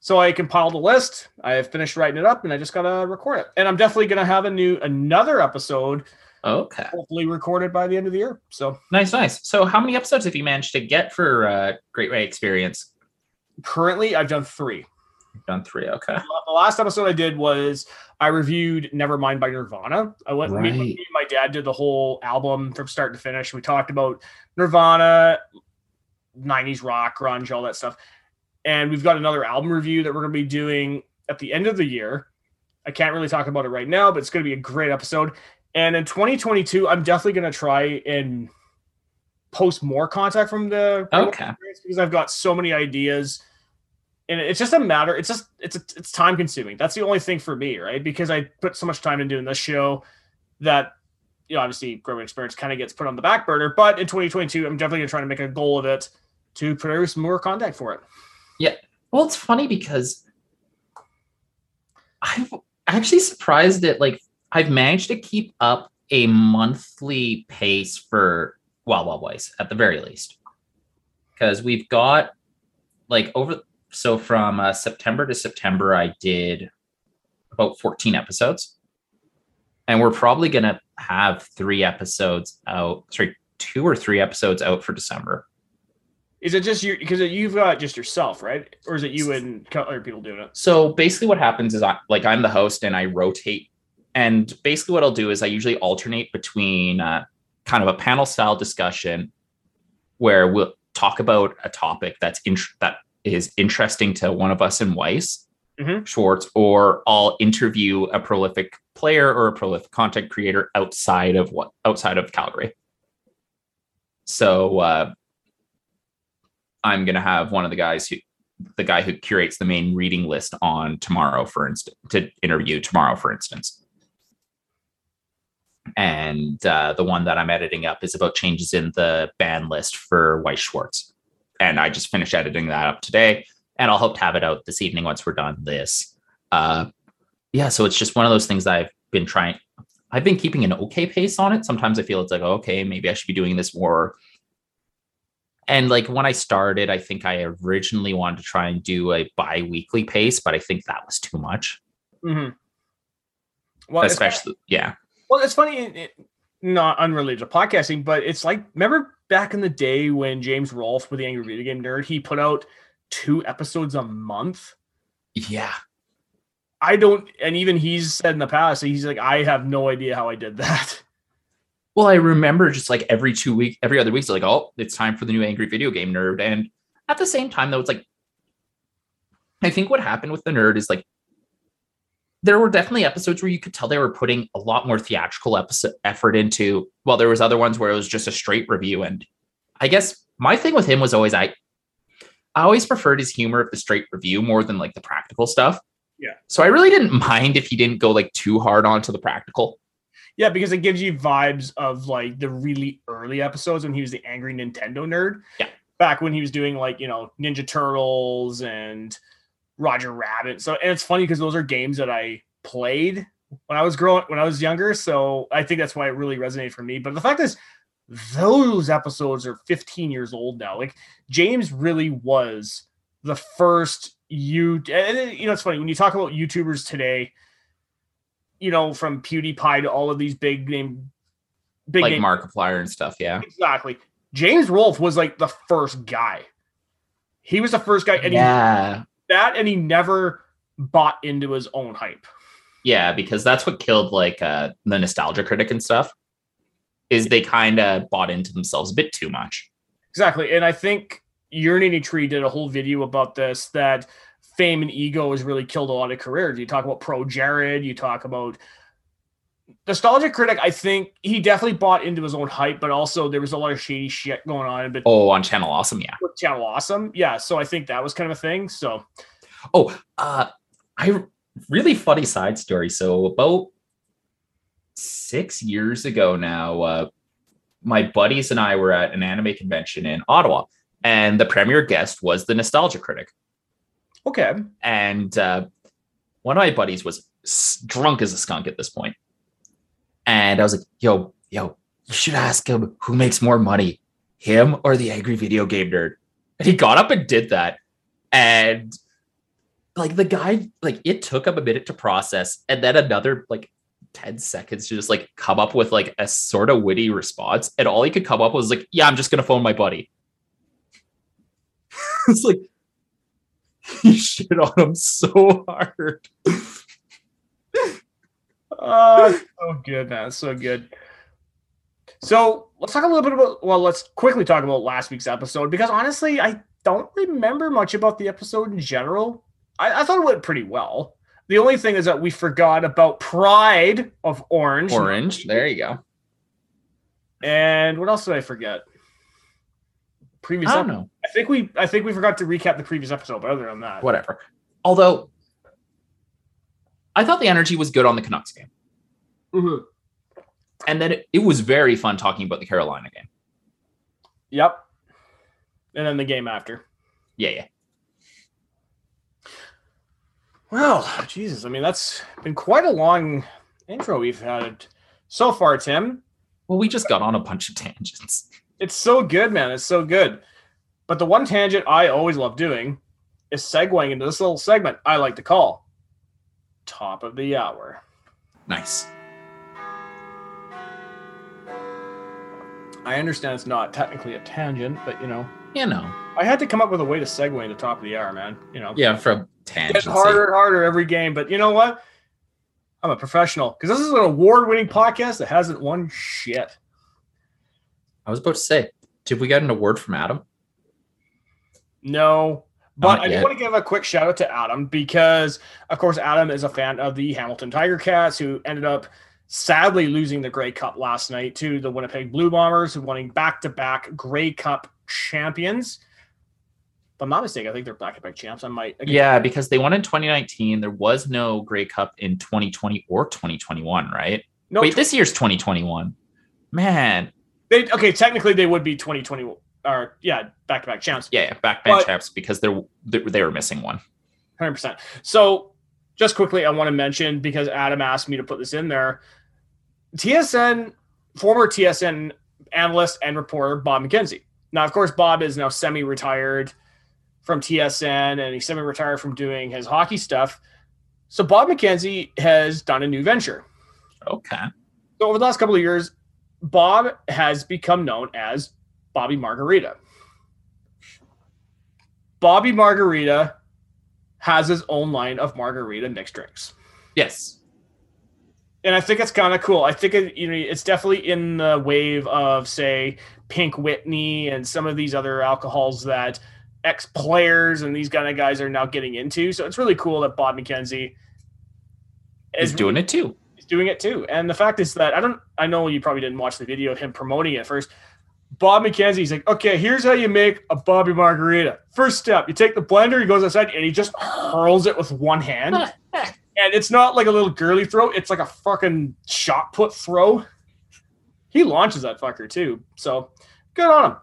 So I compiled a list. I have finished writing it up, and I just gotta record it. And I'm definitely gonna have a new another episode, Okay. hopefully recorded by the end of the year. So Nice, nice. So how many episodes have you managed to get for uh, Great White Experience? currently, I've done three. You've done three. Okay. The last episode I did was I reviewed Nevermind by Nirvana. I went Right. me and my dad did the whole album from start to finish. We talked about Nirvana, 90s rock, grunge, all that stuff. And we've got another album review that we're going to be doing at the end of the year. I can't really talk about it right now, but it's going to be a great episode. And in 2022, I'm definitely going to try and post more contact from the Okay. because I've got so many ideas. And it's just a matter. It's just it's it's time consuming. That's the only thing for me, right? Because I put so much time into doing this show that you know, obviously, Great White experience kind of gets put on the back burner. But in 2022, I'm definitely going to try to make a goal of it to produce more content for it. Yeah. Well, it's funny because I'm actually surprised that like I've managed to keep up a monthly pace for Wild Wild Weiss at the very least. Because we've got like over so from uh, September to September, I did about 14 episodes. And we're probably gonna have three episodes out, sorry, two or three episodes out for December. Is it just you? Because you've got just yourself, right? Or is it you and other people doing it? So basically, what happens is I like I'm the host and I rotate. And basically, what I'll do is I usually alternate between uh, kind of a panel style discussion where we'll talk about a topic that's int- that is interesting to one of us in Weiss, Mhm. Schwarz, or I'll interview a prolific player or a prolific content creator outside of what outside of Calgary. So uh, I'm gonna have one of the guys who the guy who curates the main reading list on tomorrow, for instance, to interview tomorrow, for instance. And uh, the one that I'm editing up is about changes in the ban list for Weiss Schwarz. And I just finished editing that up today, and I'll hope to have it out this evening once we're done this. Uh, yeah, so it's just one of those things that I've been trying. I've been keeping an okay pace on it. Sometimes I feel it's like, okay, maybe I should be doing this more and like when I started, I think I originally wanted to try and do a bi-weekly pace, but I think that was too much. Mm-hmm. Well, Especially, yeah. Well, it's funny, it, not unrelated to podcasting, but it's like remember back in the day when James Rolfe with the Angry Video Game Nerd, he put out two episodes a month. Yeah. I don't, and even he's said in the past, he's like, I have no idea how I did that. Well, I remember just like every two week, every other week, it's like, oh, it's time for the new angry video game nerd. And at the same time, though, it's like I think what happened with the nerd is like there were definitely episodes where you could tell they were putting a lot more theatrical episode effort into. Well, there was other ones where it was just a straight review. And I guess my thing with him was always I I always preferred his humor of the straight review more than like the practical stuff. Yeah. So I really didn't mind if he didn't go like too hard onto the practical. Yeah, because it gives you vibes of like the really early episodes when he was the angry Nintendo nerd. Yeah. Back when he was doing like, you know, Ninja Turtles and Roger Rabbit. So and it's funny because those are games that I played when I was growing when I was younger. So I think that's why it really resonated for me. But the fact is those episodes are 15 years old now. Like James really was the first you and it- you know it's funny when you talk about YouTubers today, you know, from PewDiePie to all of these big name big like name Markiplier and stuff. Yeah. exactly. James Rolfe was like the first guy. He was the first guy, and he yeah. That and he never bought into his own hype. Yeah, because that's what killed like uh, the nostalgia critic and stuff. Is they kind of bought into themselves a bit too much. Exactly. And I think Unity Tree did a whole video about this that fame and ego has really killed a lot of careers. You talk about Pro Jared, you talk about Nostalgia Critic, I think he definitely bought into his own hype, but also there was a lot of shady shit going on. But Oh, on Channel Awesome, yeah. Channel Awesome, yeah. So I think that was kind of a thing. So Oh, uh, I really funny side story. So about six years ago now, uh, my buddies and I were at an anime convention in Ottawa, and the premier guest was the Nostalgia Critic. okay, And uh, one of my buddies was drunk as a skunk at this point, and I was like, "Yo, yo, you should ask him who makes more money, him or the angry video game nerd." And he got up and did that, and like the guy, like it took him a minute to process, and then another like 10 seconds to just like come up with like a sort of witty response. And all he could come up with was like, yeah, I'm just gonna phone my buddy. it's like he shit on him so hard. Uh, so good, man, so good. So let's talk a little bit about. Well, let's quickly talk about last week's episode because honestly, I don't remember much about the episode in general. I, I thought it went pretty well. The only thing is that we forgot about Pride of Orange. Orange. There you go. And what else did I forget? Previous I don't ep- know. I think we I think we forgot to recap the previous episode, but other than that. Whatever. Although I thought the energy was good on the Canucks game. Mhm. And then it, it was very fun talking about the Carolina game. Yep. And then the game after. Yeah, yeah. Well, Jesus, I mean that's been quite a long intro we've had so far, Tim. Well, we just got on a bunch of tangents. It's so good, man. It's so good. But the one tangent I always love doing is segueing into this little segment I like to call Top of the Hour. Nice. I understand it's not technically a tangent, but you know, You know. I had to come up with a way to segue into Top of the Hour, man. You know, Yeah, from It's tangents. harder and harder every game, but you know what? I'm a professional because this is an award-winning podcast that hasn't won shit. I was about to say, did we get an award from Adam? No, but Not I do want to give a quick shout out to Adam because, of course, Adam is a fan of the Hamilton Tiger Cats, who ended up sadly losing the Grey Cup last night to the Winnipeg Blue Bombers, who winning back-to-back Grey Cup champions. If I'm not mistaken, I think they're back-to-back champs. I might. again, Yeah, because they won in 2019. There was no Grey Cup in 2020 or 2021, right? No, Wait, this year's 2021. Man. they okay. Technically, they would be 2020 or yeah, back-to-back champs. Yeah, yeah backbench But- champs because they're, they they were missing one. Hundred percent. So, just quickly, I want to mention because Adam asked me to put this in there. TSN, former TSN analyst and reporter Bob McKenzie. Now, of course, Bob is now semi-retired from TSN, and he's semi-retired from doing his hockey stuff. So, Bob McKenzie has done a new venture. Okay. So, over the last couple of years, Bob has become known as Bobby Margarita. Bobby Margarita has his own line of margarita mixed drinks. Yes. And I think it's kind of cool. I think it, you know it's definitely in the wave of say Pink Whitney and some of these other alcohols that ex players and these kind of guys are now getting into. So it's really cool that Bob McKenzie is doing it too. He's doing it too. And the fact is that I don't I know you probably didn't watch the video of him promoting it first. Bob McKenzie, he's like, okay, here's how you make a Bobby Margarita. First step, you take the blender, he goes outside and he just hurls it with one hand. and it's not like a little girly throw, it's like a fucking shot put throw. He launches that fucker too. So good on him.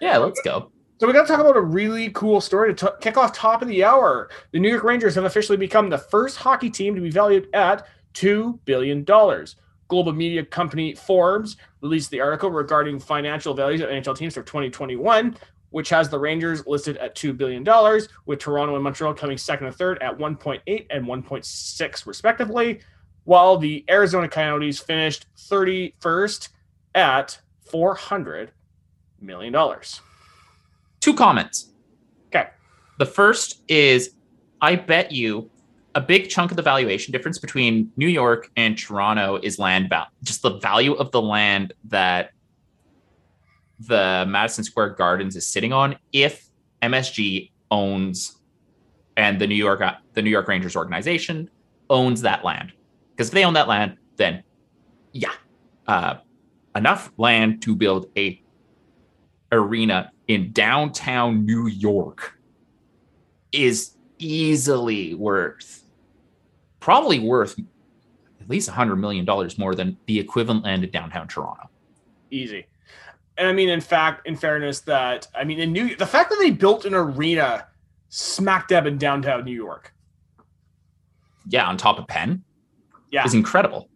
Yeah, let's go. So we got to talk about a really cool story to t- kick off top of the hour. The New York Rangers have officially become the first hockey team to be valued at two billion dollars. Global media company Forbes released the article regarding financial values of NHL teams for 2021, which has the Rangers listed at two billion dollars, with Toronto and Montreal coming second and third at 1.8 and 1.6 respectively, while the Arizona Coyotes finished 31st at 400 million dollars. Two comments. Okay. The first is I bet you a big chunk of the valuation difference between New York and Toronto is land value, just the value of the land that the Madison Square Gardens is sitting on. If MSG owns and the New York the New York Rangers organization owns that land, because if they own that land, then yeah, uh, enough land to build a arena in downtown New York is easily worth probably worth at least a hundred million dollars more than the equivalent land in downtown Toronto. Easy. And I mean, in fact, in fairness, that I mean, in New the fact that they built an arena smack dab in downtown New York. Yeah, on top of Penn. Yeah, is incredible.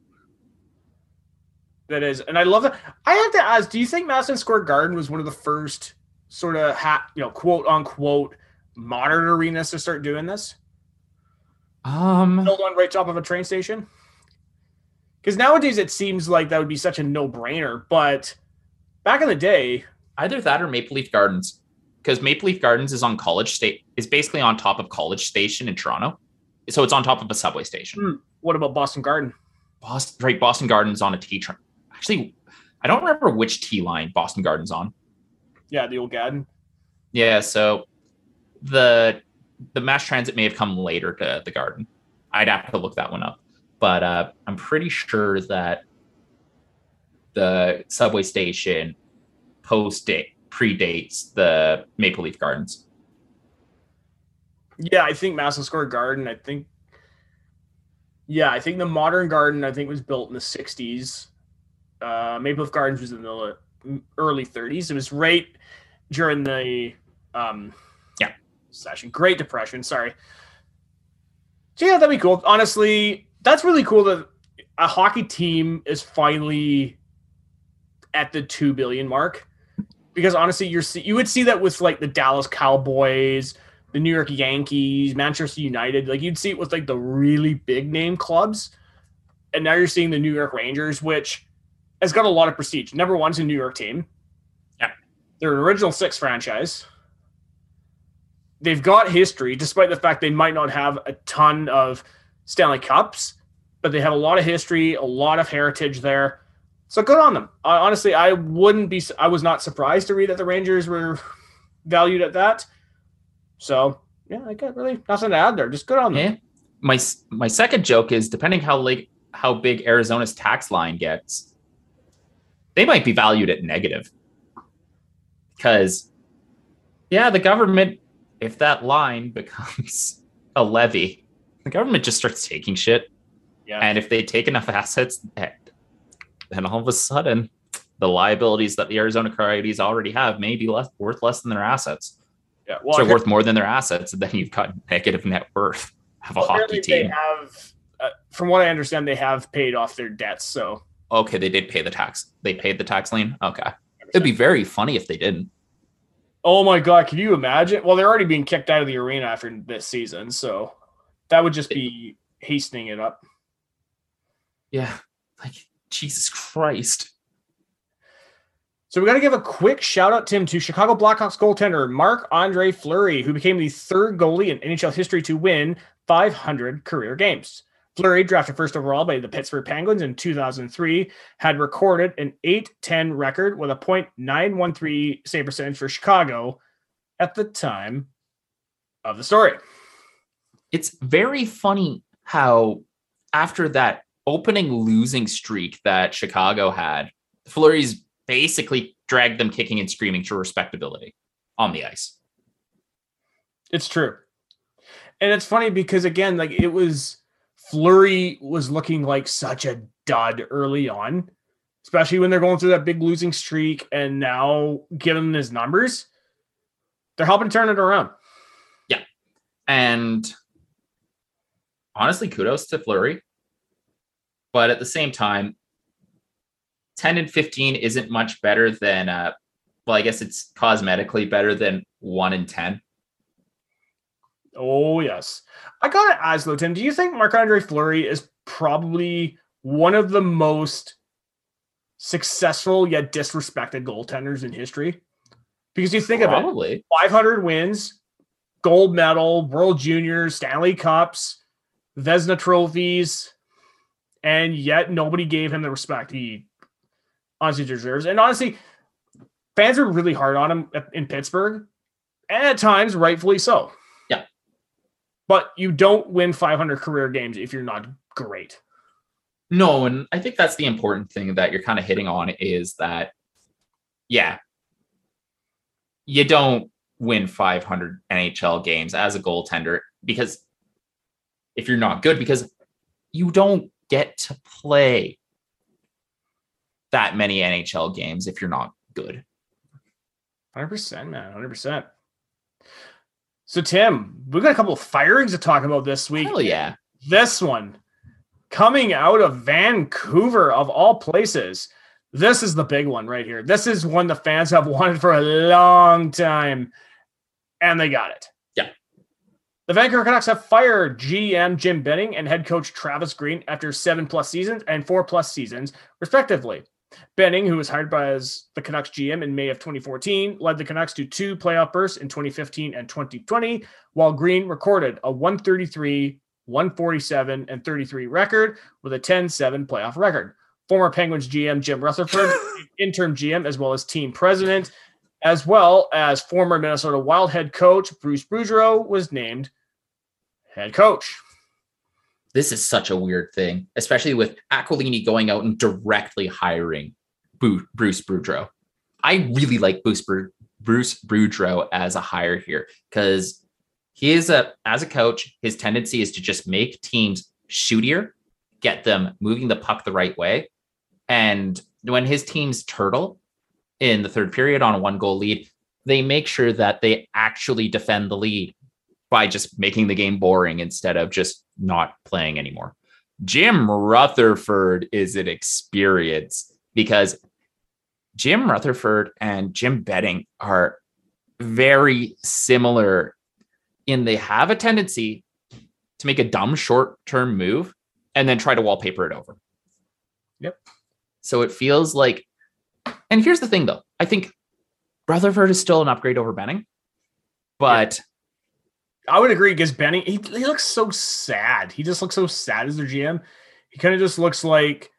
That is, and I love that. I have to ask: Do you think Madison Square Garden was one of the first sort of hat, you know, quote unquote modern arenas to start doing this? Um, built on right top of a train station. Because nowadays it seems like that would be such a no brainer, but back in the day, either that or Maple Leaf Gardens, because Maple Leaf Gardens is on College State, is basically on top of College Station in Toronto, so it's on top of a subway station. Hmm. What about Boston Garden? Boston, right? Boston Gardens on a T train actually, I don't remember which T line Boston Garden's on. Yeah, the old garden. Yeah, so the the mass transit may have come later to the garden. I'd have to look that one up, but uh, I'm pretty sure that the subway station post date predates the Maple Leaf Gardens. Yeah, I think Madison Square Garden. I think. Yeah, I think the modern garden. I think was built in the '60s, uh, Maple Leaf Gardens was in the early 30s. It was right during the um, yeah session, Great Depression. Sorry. So yeah, that'd be cool. Honestly, that's really cool that a hockey team is finally at the two billion mark. Because honestly, you're you would see that with like the Dallas Cowboys, the New York Yankees, Manchester United. Like you'd see it with like the really big name clubs, and now you're seeing the New York Rangers, which has got a lot of prestige. Number one's a New York team. Yeah. They're an original six franchise. They've got history, despite the fact they might not have a ton of Stanley Cups, but they have a lot of history, a lot of heritage there. So good on them. Uh, honestly, I wouldn't be. I was not surprised to read that the Rangers were valued at that. So yeah, I got really nothing to add there. Just good on them. Yeah. My my second joke is depending how late how big Arizona's tax line gets, they might be valued at negative. Because, yeah, the government, if that line becomes a levy, the government just starts taking shit. Yeah. And if they take enough assets, eh, then all of a sudden, the liabilities that the Arizona Coyotes already have may be less, worth less than their assets. Yeah, well, so worth more than their assets, and then you've got negative net worth of a well, hockey team. Have, uh, from what I understand, they have paid off their debts. So Okay, they did pay the tax. They paid the tax lien. Okay, it'd be very funny if they didn't. Oh my god, can you imagine? Well, they're already being kicked out of the arena after this season, so that would just be hastening it up. Yeah, like Jesus Christ. So we got to give a quick shout out, Tim, to Chicago Blackhawks goaltender Marc Andre Fleury, who became the third goalie in NHL history to win 500 career games. Fleury, drafted first overall by the Pittsburgh Penguins in 2003, had recorded an 8-10 record with a .913 save percentage for Chicago at the time of the story. It's very funny how after that opening losing streak that Chicago had, Fleury's basically dragged them kicking and screaming to respectability on the ice. It's true. And it's funny because again, like it was Fleury was looking like such a dud early on, especially when they're going through that big losing streak. And now, given his numbers, they're helping turn it around. Yeah. And honestly, kudos to Fleury. But at the same time, 10 and 15 isn't much better than, uh, well, I guess it's cosmetically better than 1 and 10. Oh, yes. I got ask though, Tim, do you think Marc Andre Fleury is probably one of the most successful yet disrespected goaltenders in history? Because you think probably. of it 500 wins, gold medal, World Juniors, Stanley Cups. Vezina trophies, and yet nobody gave him the respect he honestly deserves. And honestly, fans are really hard on him in Pittsburgh, and at times rightfully so. But you don't win 500 career games if you're not great. No, and I think that's the important thing that you're kind of hitting on is that, yeah, you don't win 500 NHL games as a goaltender because if you're not good, because you don't get to play that many NHL games if you're not good. 100%, man. 100%. So, Tim, we've got a couple of firings to talk about this week. Hell yeah. This one coming out of Vancouver, of all places. This is the big one right here. This is one the fans have wanted for a long time, and they got it. Yeah. The Vancouver Canucks have fired GM Jim Benning and head coach Travis Green after seven plus seasons and four plus seasons, respectively. Benning, who was hired by as the Canucks GM in May of 2014, led the Canucks to two playoff bursts in 2015 and 2020, while Green recorded a 133, 147, and 33 record with a 10 7 playoff record. Former Penguins GM Jim Rutherford, interim GM, as well as team president, as well as former Minnesota Wild head coach Bruce Boudreau, was named head coach this is such a weird thing, especially with Aquilini going out and directly hiring Bruce Boudreau. I really like Bruce, Bruce as a hire here because he is a as a coach. His tendency is to just make teams shootier, get them moving the puck the right way, and when his teams turtle in the third period on a one goal lead, they make sure that they actually defend the lead by just making the game boring instead of just not playing anymore. Jim Rutherford is an experience because Jim Rutherford and Jim Benning are very similar in they have a tendency to make a dumb short term move and then try to wallpaper it over. Yep. So it feels like, and here's the thing though, I think Rutherford is still an upgrade over Benning, but I would agree because Benny he, he looks so sad. He just looks so sad as their GM. He kind of just looks like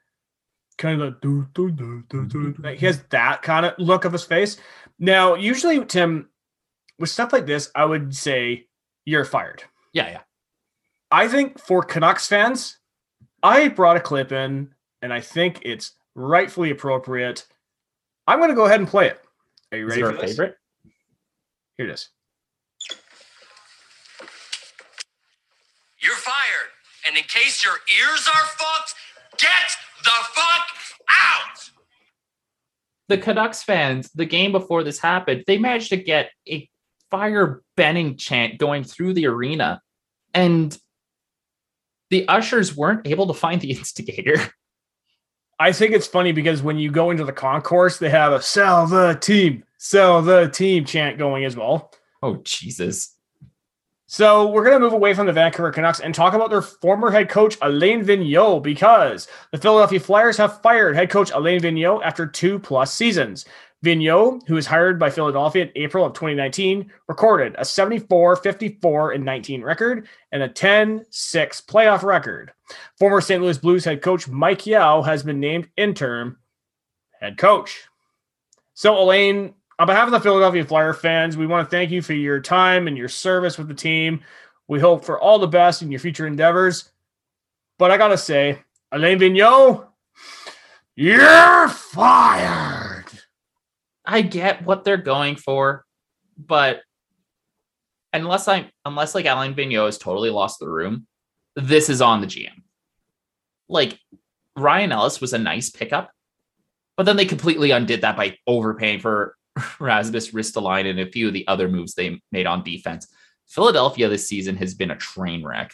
kind of do, do, do, do, do. Like he has that kind of look of his face. Now, usually Tim, with stuff like this, I would say you're fired. Yeah, yeah. I think for Canucks fans, I brought a clip in, and I think it's rightfully appropriate. I'm going to go ahead and play it. Are you ready is for this? favorite? Here it is. And in case your ears are fucked, get the fuck out. The Canucks fans, the game before this happened, they managed to get a fire Benning chant going through the arena. And the ushers weren't able to find the instigator. I think it's funny because when you go into the concourse, they have a sell the team, sell the team chant going as well. Oh, Jesus. So we're going to move away from the Vancouver Canucks and talk about their former head coach Alain Vigneault because the Philadelphia Flyers have fired head coach Alain Vigneault after two plus seasons. Vigneault, who was hired by Philadelphia in April of 2019, recorded a 74 54 and 19 record and a 10 6 playoff record. Former St. Louis Blues head coach Mike Yeo has been named interim head coach. So Alain on behalf of the Philadelphia Flyer fans, we want to thank you for your time and your service with the team. We hope for all the best in your future endeavors. But I got to say, Alain Vigneault, you're fired. I get what they're going for, but unless I unless like Alain Vigneault has totally lost the room, this is on the GM. Like Ryan Ellis was a nice pickup, but then they completely undid that by overpaying for Rasmus Ristolainen and a few of the other moves they made on defense. Philadelphia this season has been a train wreck.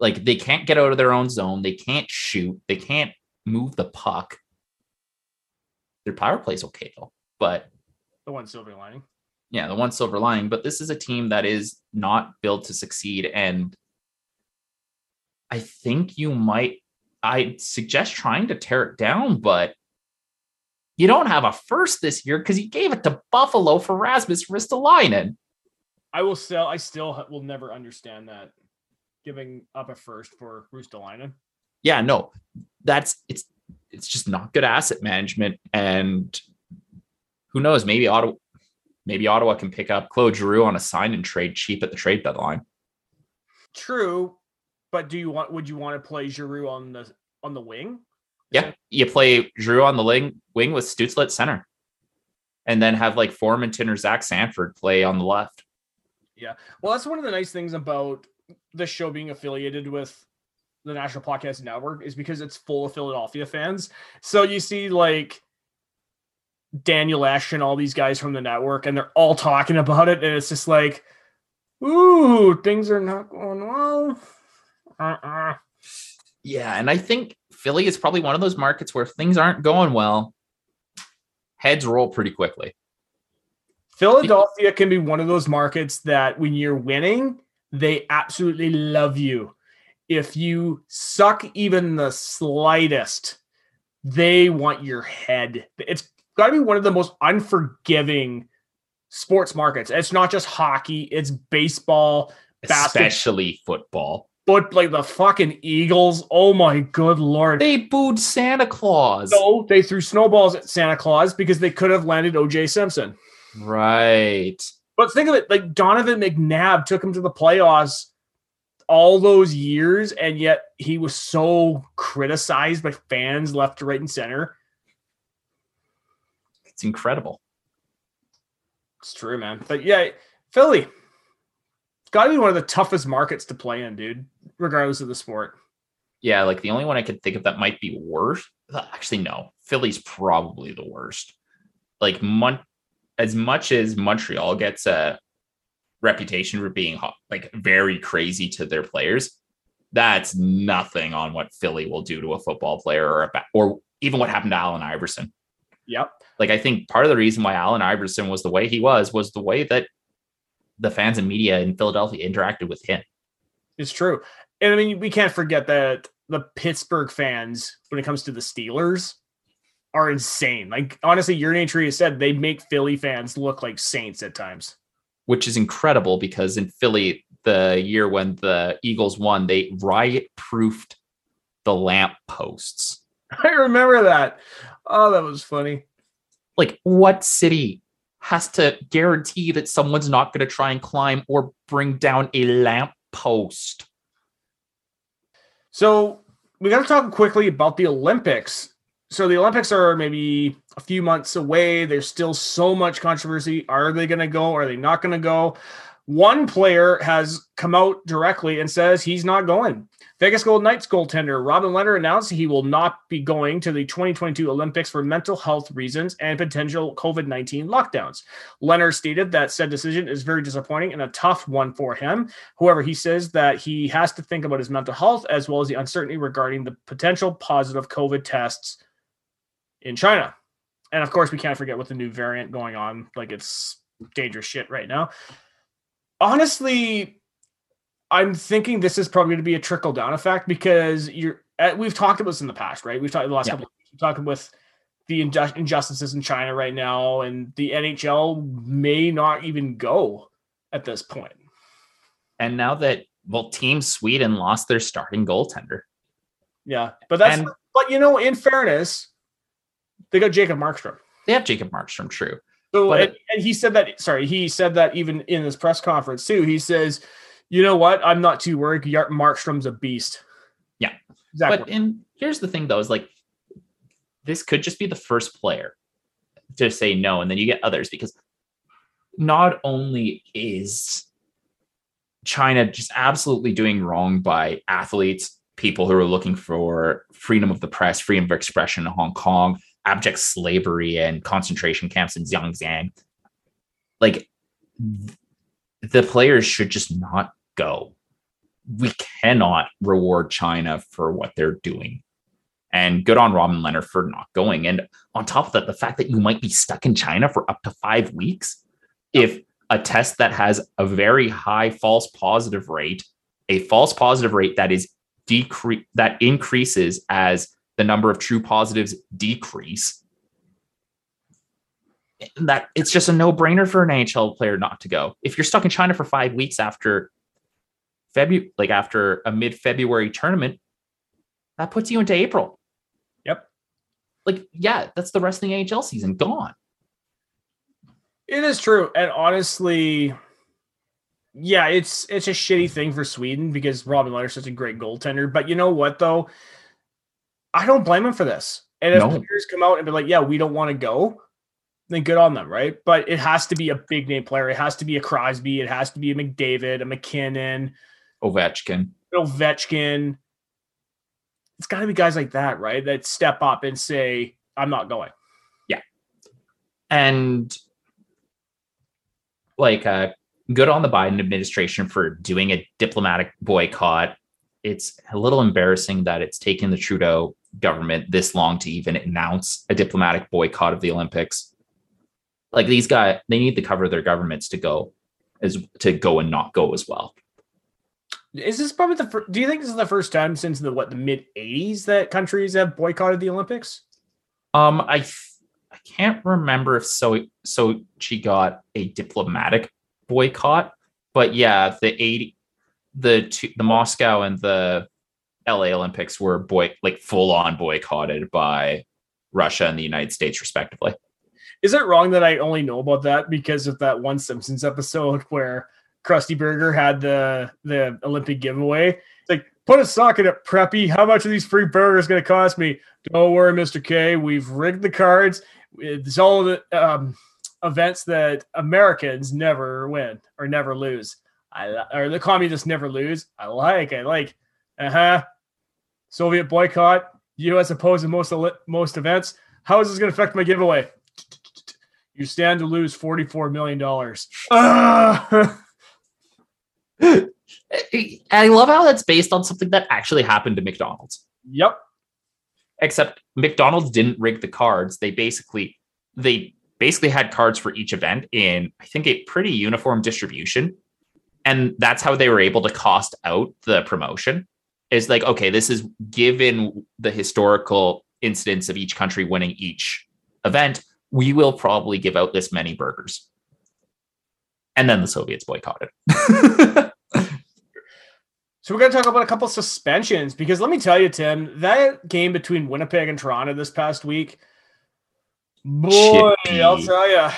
Like they can't get out of their own zone. They can't shoot. They can't move the puck. Their power play is okay though, but the one silver lining. Yeah, the one silver lining. But this is a team that is not built to succeed, and I think you might. I suggest trying to tear it down, but you don't have a first this year because you gave it to Buffalo for Rasmus Ristolainen. I will sell. I still will never understand that giving up a first for Ristolainen. Yeah, no, that's it's it's just not good asset management. And who knows? Maybe Ottawa, maybe Ottawa can pick up Claude Giroux on a sign and trade cheap at the trade deadline. True, but do you want? Would you want to play Giroux on the on the wing? Yeah, you play Drew on the wing, wing with Stutzlet center, and then have like Formenton or Zach Sanford play on the left. Yeah, well, that's one of the nice things about the show being affiliated with the National Podcast Network is because it's full of Philadelphia fans. So you see like Daniel Esch and all these guys from the network, and they're all talking about it, and it's just like, ooh, things are not going well. Uh-uh. Yeah, and I think Philly is probably one of those markets where if things aren't going well, heads roll pretty quickly. Philadelphia can be one of those markets that when you're winning, they absolutely love you. If you suck even the slightest, they want your head. It's got to be one of the most unforgiving sports markets. It's not just hockey, it's baseball, basketball, Especially football. But like the fucking Eagles. Oh my good lord. They booed Santa Claus. no, they threw snowballs at Santa Claus because they could have landed OJ Simpson. Right. But think of it like Donovan McNabb took him to the playoffs all those years, and yet he was so criticized by fans left to right and center. It's incredible. It's true, man. But yeah, Philly, got to be one of the toughest markets to play in, dude, regardless of the sport. Yeah, like the only one I could think of that might be worse. Uh, actually, no. Philly's probably the worst. Like Mon- as much as Montreal gets a reputation for being like very crazy to their players, that's nothing on what Philly will do to a football player or a or even what happened to Allen Iverson. Yep. Like I think part of the reason why Allen Iverson was the way he was was the way that the fans and media in Philadelphia interacted with him. It's true. And I mean, we can't forget that the Pittsburgh fans, when it comes to the Steelers, are insane. Like, honestly, your name tree has said they make Philly fans look like saints at times. which is incredible because in Philly, the year when the Eagles won, they riot proofed the lamp posts. I remember that. Oh, that was funny. Like, what city has to guarantee that someone's not going to try and climb or bring down a lamp post? So we got to talk quickly about the Olympics. So the Olympics are maybe a few months away. There's still so much controversy. Are they going to go? Are they not going to go? One player has come out directly and says he's not going. Vegas Golden Knights goaltender Robin Lehner announced he will not be going to the 2022 Olympics for mental health reasons and potential COVID 19 lockdowns. Lehner stated that said decision is very disappointing and a tough one for him. However, he says that he has to think about his mental health as well as the uncertainty regarding the potential positive COVID tests in China. And of course, we can't forget with the new variant going on. Like it's dangerous shit right now. Honestly, I'm thinking this is probably going to be a trickle down effect because you're. uh, We've talked about this in the past, right? We've talked the last Yeah. couple. Of weeks, we're talking with the inju- injustices in China right now, and the NHL may not even go at this point. And now that, well, Team Sweden lost their starting goaltender. Yeah, but that's. And- but you know, in fairness, they got Jacob Markstrom. They have Jacob Markstrom, true. So But- and, and he said that sorry, he said that even in his press conference too. He says, "You know what? I'm not too worried. Markstrom's a beast." Yeah. exactly. But and here's the thing though, is like this could just be the first player to say no, and then you get others because not only is China just absolutely doing wrong by athletes, people who are looking for freedom of the press, freedom of expression in Hong Kong, abject slavery and concentration camps in Xinjiang. Like th- the players should just not go. We cannot reward China for what they're doing. And good on Robin Lehner for not going. And on top of that, the fact that you might be stuck in China for up to five weeks if a test that has a very high false positive rate, a false positive rate that is decrease that increases as the number of true positives decrease. That it's just a no-brainer for an NHL player not to go. If you're stuck in China for five weeks after February, like after a mid February tournament, that puts you into April. Yep. Like, yeah, that's the rest of the AHL season gone. It is true, and honestly, yeah, it's it's a shitty thing for Sweden because Robin Lehner's such a great goaltender. But you know what, though, I don't blame him for this. And if No. players come out and be like, "Yeah, we don't want to go," then good on them, right? But it has to be a big name player. It has to be a Crosby. It has to be a McDavid, a MacKinnon, Ovechkin. Ovechkin. It's got to be guys like that, right? That step up and say, "I'm not going." Yeah. And like uh good on the Biden administration for doing a diplomatic boycott. It's a little embarrassing that it's taken the Trudeau government this long to even announce a diplomatic boycott of the Olympics. Like these guys, they need to cover their governments to go as to go and not go as well. Is this probably the first? Do you think this is the first time since the what the mid '80s that countries have boycotted the Olympics? Um, I I can't remember if so so she got a diplomatic boycott, but yeah, the eighty, the two, the Moscow and the LA Olympics were boy like full on boycotted by Russia and the United States respectively. Is it wrong that I only know about that because of that one Simpsons episode where Krusty Burger had the the Olympic giveaway? It's like, put a sock in it, preppy. How much are these free burgers going to cost me? Don't worry, Mister K. We've rigged the cards. It's all the um, events that Americans never win or never lose. I or the communists never lose. I like. I like. Uh huh. Soviet boycott. U.S. opposed most most events. How is this going to affect my giveaway? You stand to lose forty-four million dollars. Ah! I love how that's based on something that actually happened to McDonald's. yep. except McDonald's didn't rig the cards. They basically they basically had cards for each event in I think a pretty uniform distribution. And that's how they were able to cost out the promotion. Is like, okay, this is given the historical incidents of each country winning each event, we will probably give out this many burgers. And then the Soviets boycotted. So we're going to talk about a couple suspensions because let me tell you, Tim, that game between Winnipeg and Toronto this past week, boy, Chippy. I'll tell you,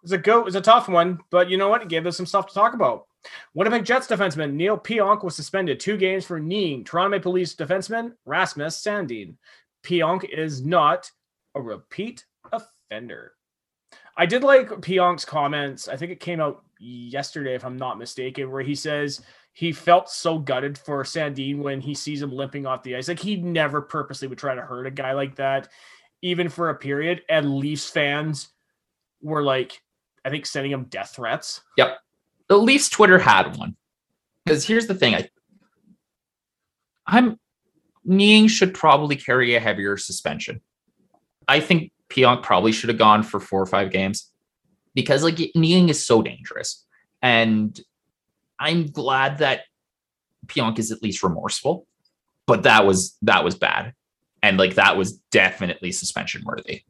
it was a go. It was a tough one, but you know what? It gave us some stuff to talk about. Winnipeg Jets defenseman Neil Pionk was suspended two games for kneeing Toronto Maple Leafs defenseman Rasmus Sandin. Pionk is not a repeat offender. I did like Pionk's comments. I think it came out yesterday, if I'm not mistaken, where he says he felt so gutted for Sandin when he sees him limping off the ice. Like he never purposely would try to hurt a guy like that, even for a period. And Leafs fans were like, I think sending him death threats. Yep. The Leafs Twitter had one. Because here's the thing, I I'm kneeing should probably carry a heavier suspension. I think Pionk probably should have gone for four or five games because like kneeing is so dangerous. And I'm glad that Pionk is at least remorseful, but that was that was bad. And like that was definitely suspension worthy.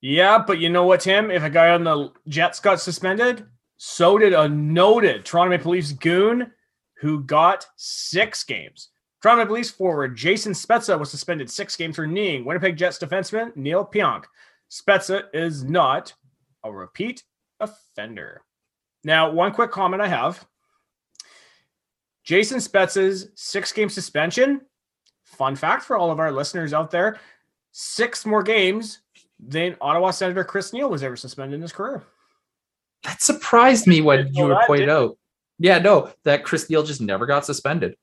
Yeah, but you know what, Tim? If a guy on the Jets got suspended, so did a noted Toronto Maple Leafs goon who got six games. Toronto Maple Leafs forward Jason Spezza was suspended six games for kneeing Winnipeg Jets defenseman Neil Pionk. Spezza is not a repeat offender. Now, one quick comment I have Jason Spezza's six game suspension. Fun fact for all of our listeners out there six more games than Ottawa Senator Chris Neil was ever suspended in his career. That surprised me when you were pointed out. Yeah, no, that Chris Neil just never got suspended.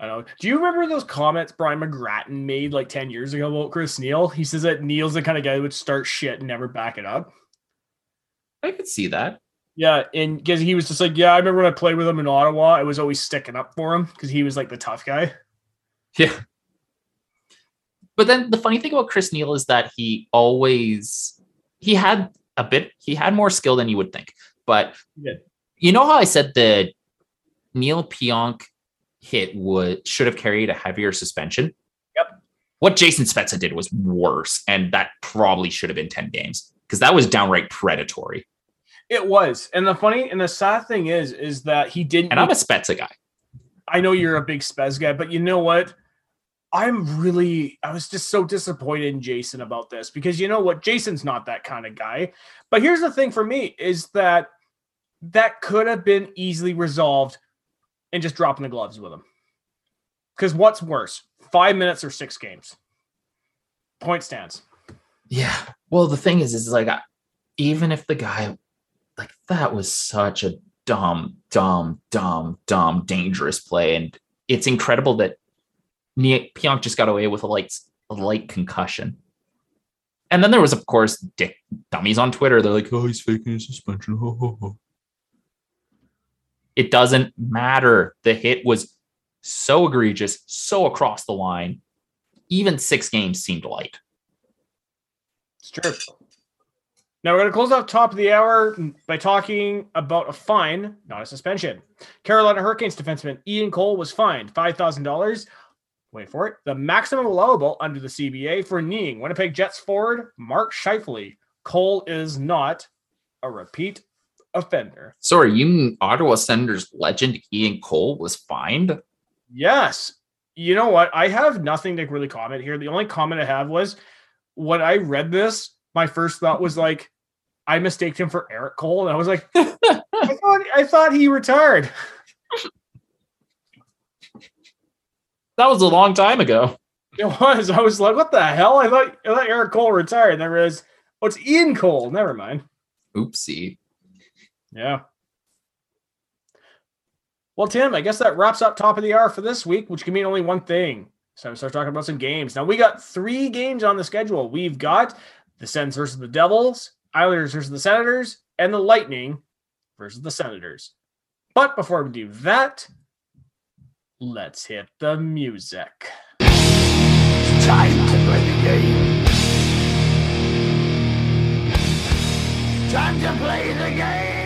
I know. Do you remember those comments Brian McGrattan made like 10 years ago about Chris Neil? He says that Neil's the kind of guy who would start shit and never back it up. I could see that. Yeah, and because he was just like, yeah, I remember when I played with him in Ottawa, I was always sticking up for him because he was like the tough guy. Yeah. But then the funny thing about Chris Neil is that he always he had a bit he had more skill than you would think. But you know how I said the Neil Pionk hit would should have carried a heavier suspension? Yep. What Jason Spezza did was worse, and that probably should have been 10 games because that was downright predatory. It was. And the funny and the sad thing is, is that he didn't. And I'm a Spezza guy. I know you're a big Spez guy, but you know what? I'm really, I was just so disappointed in Jason about this because you know what? Jason's not that kind of guy. But here's the thing for me is that that could have been easily resolved in just dropping the gloves with him. Because what's worse, five minutes or six games? Point stands. Yeah. Well, the thing is, is like, even if the guy, like, that was such a dumb, dumb, dumb, dumb, dangerous play, and it's incredible that Pionk just got away with a light, a light concussion. And then there was, of course, dick dummies on Twitter. They're like, "Oh, he's faking his suspension." Ho, ho, ho." It doesn't matter. The hit was so egregious, so across the line. Even six games seemed light. It's true. Now we're going to close off top of the hour by talking about a fine, not a suspension. Carolina Hurricanes defenseman Ian Cole was fined $5,000. Wait for it. The maximum allowable under the CBA for kneeing Winnipeg Jets forward Mark Scheifele. Cole is not a repeat offender. Sorry, you mean Ottawa Senators legend Ian Cole was fined? Yes. You know what? I have nothing to really comment here. The only comment I have was when I read this, my first thought was like, I mistaked him for Eric Cole. And I was like, I thought I thought he retired. That was a long time ago. It was. I was like, what the hell? I thought, I thought Eric Cole retired. There is oh, it's Ian Cole. Never mind. Oopsie. Yeah. Well, Tim, I guess that wraps up top of the hour for this week, which can mean only one thing. So we start talking about some games. Now we got three games on the schedule. We've got the Sens versus the Devils, Islanders versus the Senators, and the Lightning versus the Senators. But before we do that, let's hit the music. Time to play the game. Time to play the game.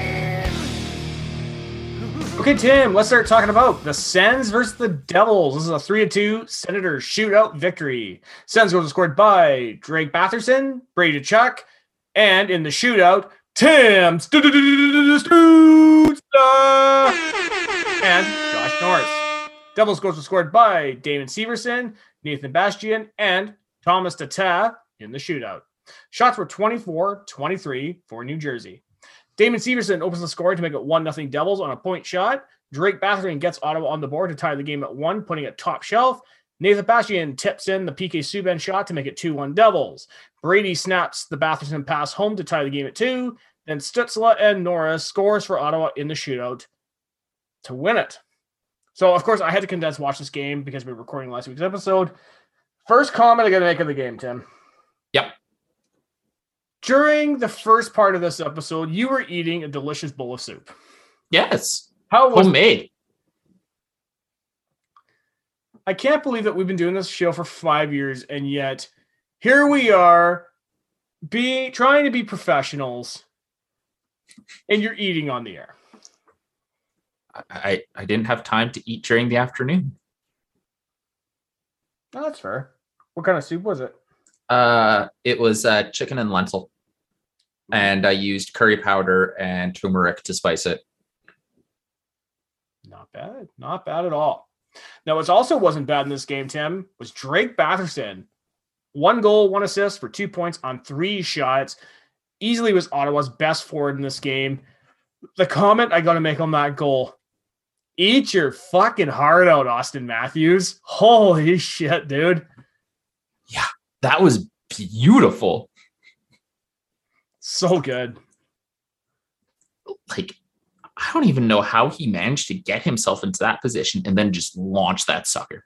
Okay, Tim, let's start talking about the Sens versus the Devils. This is a 3 to 2 Senators shootout victory. Sens goals scored by Drake Batherson, Brady Tkachuk, and in the shootout, Tim and Josh Norris. Devils goals were scored by Damon Severson, Nathan Bastian, and Tomas Tatar in the shootout. Shots were 24 23 for New Jersey. Damon Severson opens the score to make it 1 0 Devils on a point shot. Drake Batherson gets Ottawa on the board to tie the game at one, putting it top shelf. Nathan Bastian tips in the PK Subban shot to make it 2 1 Devils. Brady snaps the Batherson pass home to tie the game at two. Then Stützle and Norris scores for Ottawa in the shootout to win it. So, of course, I had to condense watch this game because we were recording last week's episode. First comment I got to make of the game, Tim. Yep. During the first part of this episode, you were eating a delicious bowl of soup. Yes. How was Homemade. I can't believe that we've been doing this show for five years, and yet here we are, be trying to be professionals, and you're eating on the air. I, I didn't have time to eat during the afternoon. Oh, that's fair. What kind of soup was it? Uh, it was uh, chicken and lentil, and I used curry powder and turmeric to spice it. Not bad. Not bad at all. Now, what also wasn't bad in this game, Tim, was Drake Batherson. One goal, one assist for two points on three shots. Easily was Ottawa's best forward in this game. The comment I got to make on that goal eat your fucking heart out, Auston Matthews. Holy shit, dude. Yeah, that was beautiful. So good. Like, I don't even know how he managed to get himself into that position and then just launch that sucker.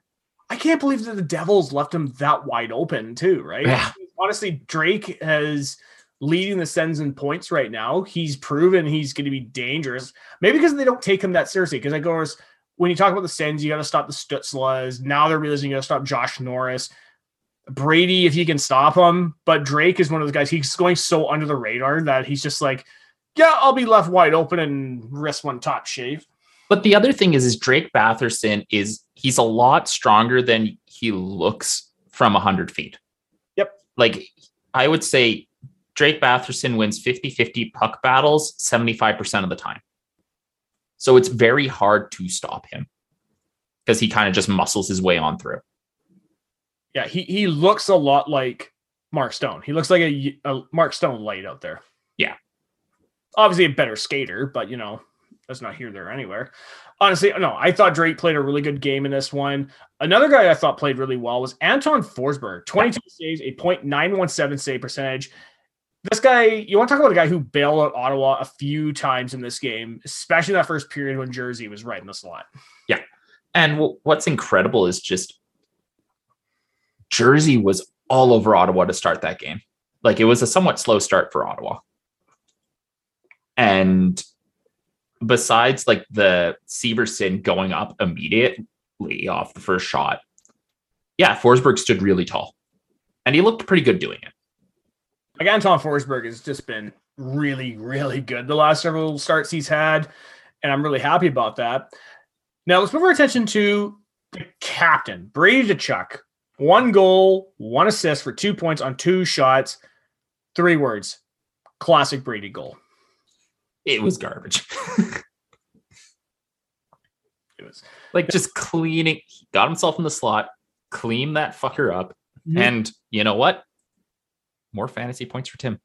I can't believe that the Devils left him that wide open, too, right? Yeah. Honestly, Drake has leading the Sens in points right now. He's proven he's going to be dangerous. Maybe because they don't take him that seriously. Because I goes when you talk about the Sens, you got to stop the Stützles. Now they're realizing you got to stop Josh Norris. Brady, if he can stop him, but Drake is one of those guys. He's going so under the radar that he's just like, yeah, I'll be left wide open and risk one top shave. But the other thing is, is Drake Batherson is he's a lot stronger than he looks from hundred feet. Yep. Like I would say, Drake Batherson wins 50 50 puck battles 75% of the time. So it's very hard to stop him because he kind of just muscles his way on through. Yeah, he he looks a lot like Mark Stone. He looks like a, a Mark Stone light out there. Yeah. Obviously a better skater, but you know, that's not here, there, anywhere. Honestly, no, I thought Drake played a really good game in this one. Another guy I thought played really well was Anton Forsberg. 22 saves, a .917 save percentage. This guy, you want to talk about a guy who bailed out Ottawa a few times in this game, especially that first period when Jersey was right in the slot. Yeah. And w- what's incredible is just Jersey was all over Ottawa to start that game. Like it was a somewhat slow start for Ottawa. And besides like the Severson going up immediately off the first shot, yeah, Forsberg stood really tall. And he looked pretty good doing it. Like Anton Forsberg has just been really, really good the last several starts he's had, and I'm really happy about that. Now let's move our attention to the captain, Brady Tkachuk. One goal, one assist for two points on two shots. Three words: classic Brady goal. It was garbage. It was like just cleaning, he got himself in the slot, clean that fucker up. Mhm. And you know what? More fantasy points for Tim.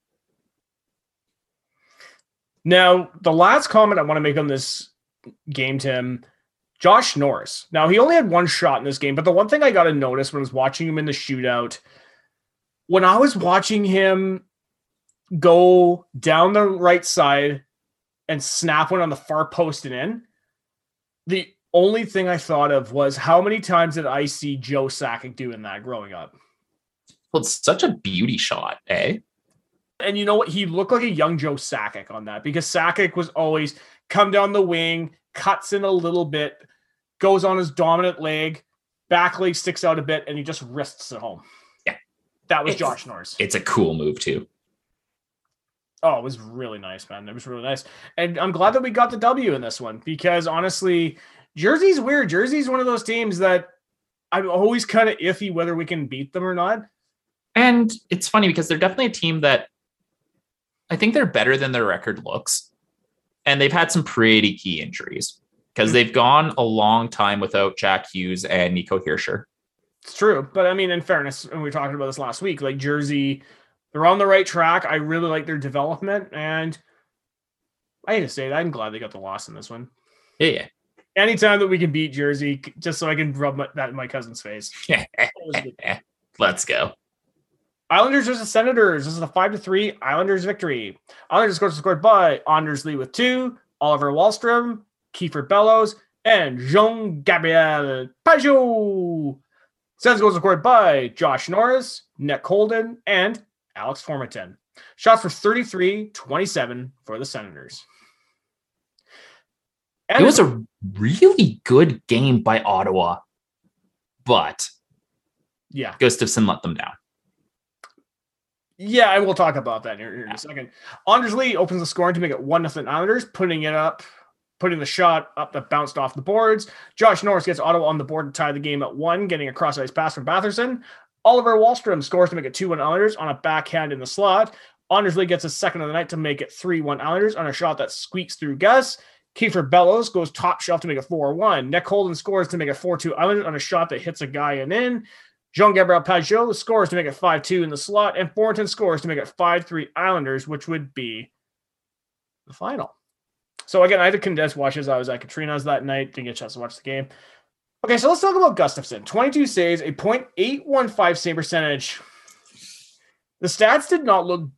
Now, the last comment I want to make on this game, Tim, Josh Norris. Now, he only had one shot in this game, but the one thing I got to notice when I was watching him in the shootout, when I was watching him go down the right side and snap one on the far post and in, the only thing I thought of was how many times did I see Joe Sakic doing that growing up? Well, it's such a beauty shot, eh? And you know what? He looked like a young Joe Sakic on that because Sakic was always come down the wing, cuts in a little bit, goes on his dominant leg, back leg sticks out a bit, and he just wrists it home. Yeah. That was It's- Josh Norris. It's a cool move too. Oh, it was really nice, man. It was really nice. And I'm glad that we got the W in this one because honestly, Jersey's weird. Jersey's one of those teams that I'm always kind of iffy whether we can beat them or not. And it's funny because they're definitely a team that I think they're better than their record looks. And they've had some pretty key injuries because hmm. they've gone a long time without Jack Hughes and Nico Hischier. It's true, but I mean, in fairness, and we were talking about this last week, like Jersey, they're on the right track. I really like their development, and I hate to say it, I'm glad they got the loss in this one. Yeah. Anytime that we can beat Jersey, just so I can rub my, that in my cousin's face. yeah. Let's go. Islanders versus Senators. This is a five to three Islanders victory. Islanders scores scored by Anders Lee with two, Oliver Wahlstrom, Kiefer Bellows, and Jean Gabriel Pageau. Sens goals scored by Josh Norris, Nick Holden, and Alex Formenton. Shots for 33 27 for the Senators. And It was a really good game by Ottawa, but yeah, Gustavsson let them down. Yeah, and we'll talk about that here, here in a second. Anders Lee opens the scoring to make it one nothing Islanders, putting it up, putting the shot up that bounced off the boards. Josh Norris gets Ottawa on the board to tie the game at one, getting a cross ice pass from Batherson. Oliver Wahlstrom scores to make it 2 1 Islanders on a backhand in the slot. Anders Lee gets a second of the night to make it 3 1 Islanders on a shot that squeaks through Gus. Kiefer Bellows goes top shelf to make it 4 1. Nick Holden scores to make it 4 2 Islanders on a shot that hits a guy and in. Jean Gabriel Pageau scores to make it 5 2 in the slot, and Thornton scores to make it 5 3 Islanders, which would be the final. So, again, I had to condense watches. I was at Katrina's that night, didn't get a chance to watch the game. Okay, so let's talk about Gustavsson 22 saves, a .815 save percentage. The stats did not look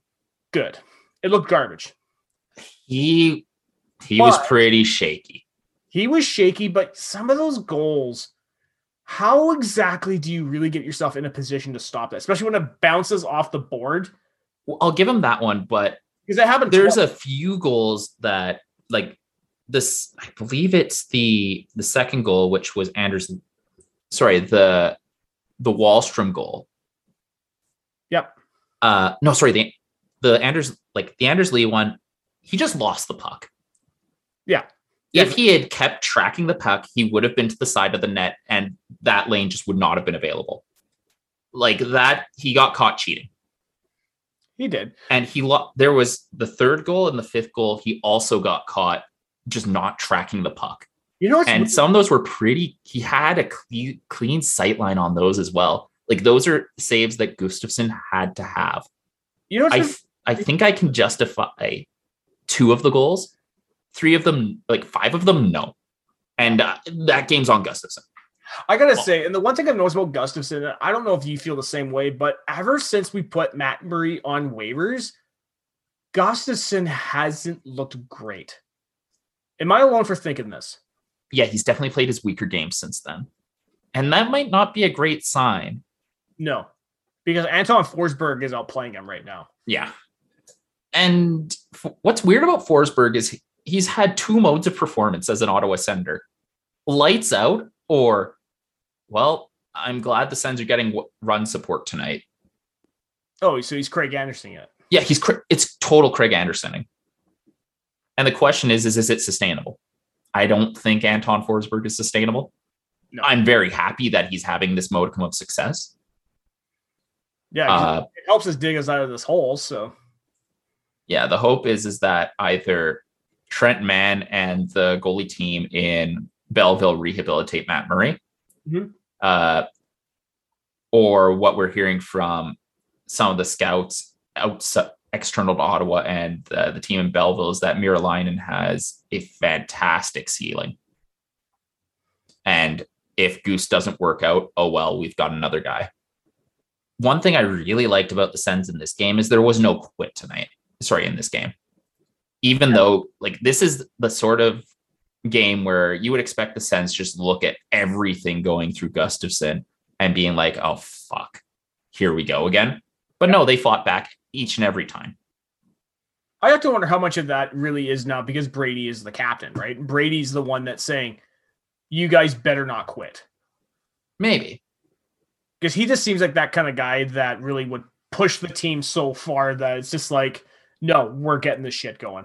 good, it looked garbage. He he was pretty shaky. He was shaky, but some of those goals, how exactly do you really get yourself in a position to stop that, especially when it bounces off the board? Well, I'll give him that one, but Because that happened. there's twice. a few goals that like this i believe it's the the second goal which was anders sorry the the wahlstrom goal Yep. uh no sorry the the anders like the anders lee one he just lost the puck Yeah. if he had kept tracking the puck he would have been to the side of the net and that lane just would not have been available like that he got caught cheating He did. and he lo- there was the third goal and the fifth goal. He also got caught just not tracking the puck, You know and some of those were pretty. He had a clean clean sight line on those as well. Like those are saves that Gustavsson had to have. you know what's I been- f- I think I can justify two of the goals, three of them, like five of them, no. And uh, that game's on Gustavsson. I gotta oh. say, and the one thing I've noticed about Gustavsson, I don't know if you feel the same way, but ever since we put Matt Murray on waivers, Gustavsson hasn't looked great. Am I alone for thinking this? Yeah, he's definitely played his weaker games since then. And that might not be a great sign. No, because Anton Forsberg is out playing him right now. Yeah. And f- what's weird about Forsberg is he- he's had two modes of performance as an Ottawa Sender lights out, or, well, I'm glad the Sens are getting run support tonight. Oh, so he's Craig Anderson yet? Yeah, he's it's total Craig Andersoning. And the question is, is is it sustainable? I don't think Anton Forsberg is sustainable. No. I'm very happy that he's having this modicum of success. Yeah, Uh, it helps us dig us out of this hole. So yeah, the hope is is that either Trent Mann and the goalie team in Belleville rehabilitate Matt Murray, Mhm. Uh, or what we're hearing from some of the scouts outside external to Ottawa and uh, the team in Belleville is that Meriläinen has a fantastic ceiling, and if Goose doesn't work out, oh well, we've got another guy. One thing I really liked about the Sens in this game is there was no quit tonight sorry in this game. Even though like this is the sort of game where you would expect the Sens just look at everything going through Gustavsson and being like oh fuck. Here we go again. But no they fought back each and every time. I have to wonder how much of that really is now because Brady is the captain, right? Brady's the one that's saying, "You guys better not quit," maybe. Because he just seems like that kind of guy that really would push the team so far that it's just like, "No, we're getting this shit going."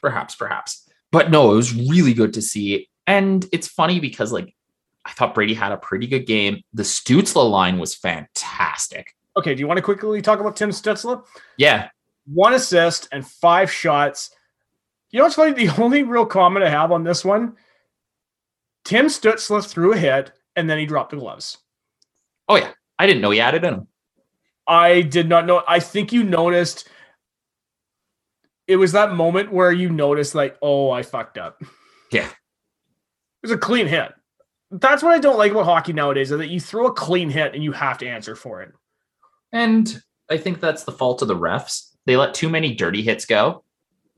perhaps perhaps but no it was really good to see and it's funny because like I thought Brady had a pretty good game the Stützle line was fantastic Okay, do you want to quickly talk about Tim Stützle? yeah One assist and five shots. You know what's funny? The only real comment I have on this one, Tim Stützle threw a hit and then he dropped the gloves. oh yeah I didn't know he had it in him I did not know. I think you noticed. It was that moment where you notice like, oh, I fucked up. Yeah. It was a clean hit. That's what I don't like about hockey nowadays, is that you throw a clean hit and you have to answer for it. And I think that's the fault of the refs. They let too many dirty hits go.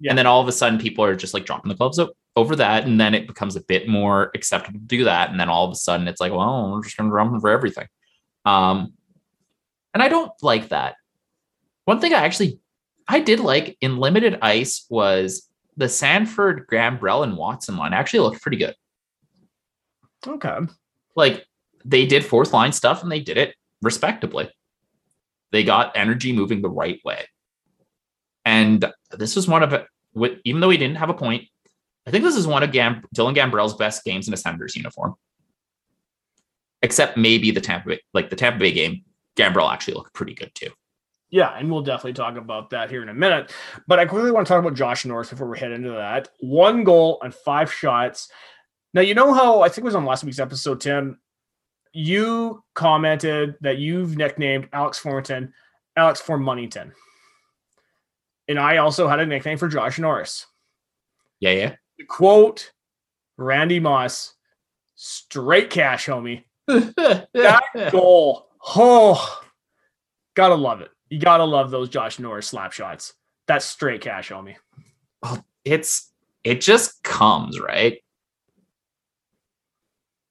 Yeah. And then all of a sudden people are just like dropping the gloves o- over that. And then it becomes a bit more acceptable to do that. And then all of a sudden it's like, well, we're just going to drum them for everything. Um, and I don't like that. One thing I actually I did like in limited ice was the Sanford, Gambrell, and Watson line actually looked pretty good. Okay. Like they did fourth line stuff and they did it respectably. They got energy moving the right way. And this was one of even though he didn't have a point, I think this is one of Gam, Dylan Gambrell's best games in a Senators uniform. Except maybe the Tampa Bay, like the Tampa Bay game, Gambrell actually looked pretty good too. Yeah, and we'll definitely talk about that here in a minute. But I quickly want to talk about Josh Norris before we head into that. One goal and five shots. Now, you know how I think it was on last week's episode, Tim. You commented that you've nicknamed Alex Formenton Alex for Formonington. And I also had a nickname for Josh Norris. Yeah, yeah. To quote Randy Moss, straight cash, homie. That goal. Oh, gotta love it. You gotta love those Josh Norris slap shots. That's straight cash, homie. it's it just comes right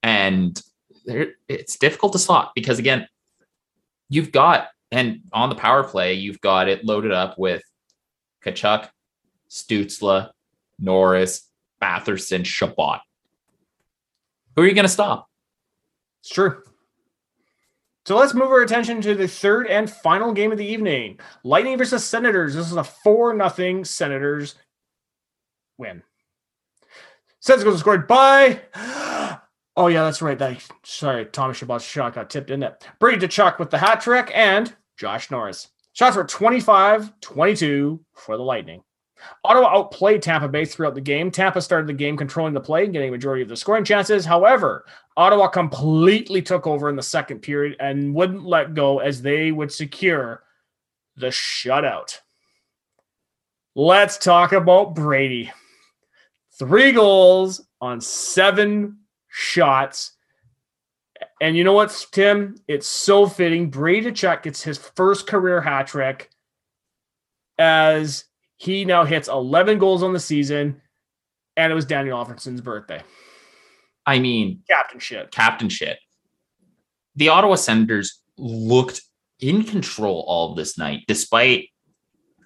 and there, it's difficult to slot because again you've got and on the power play you've got it loaded up with Tkachuk, Stützle, Norris, Batherson, Chabot. Who are you going to stop? It's true. So let's move our attention to the third and final game of the evening. Lightning versus Senators. This is a 4 nothing Senators win. Senators goes scored by. Oh, yeah, that's right. That sorry, Thomas Chabot's shot got tipped in it. Brady Tkachuk with the hat trick and Josh Norris. Shots were 25 22 for the Lightning. Ottawa outplayed Tampa Bay throughout the game. Tampa started the game controlling the play and getting a majority of the scoring chances. However, Ottawa completely took over in the second period and wouldn't let go as they would secure the shutout. Let's talk about Brady. Three goals on seven shots. And you know what, Tim? It's so fitting. Brady Tkachuk gets his first career hat trick as he now hits 11 goals on the season, and it was Daniel Alfredsson's birthday. I mean, Captain shit. captain shit. The Ottawa Senators looked in control all of this night, despite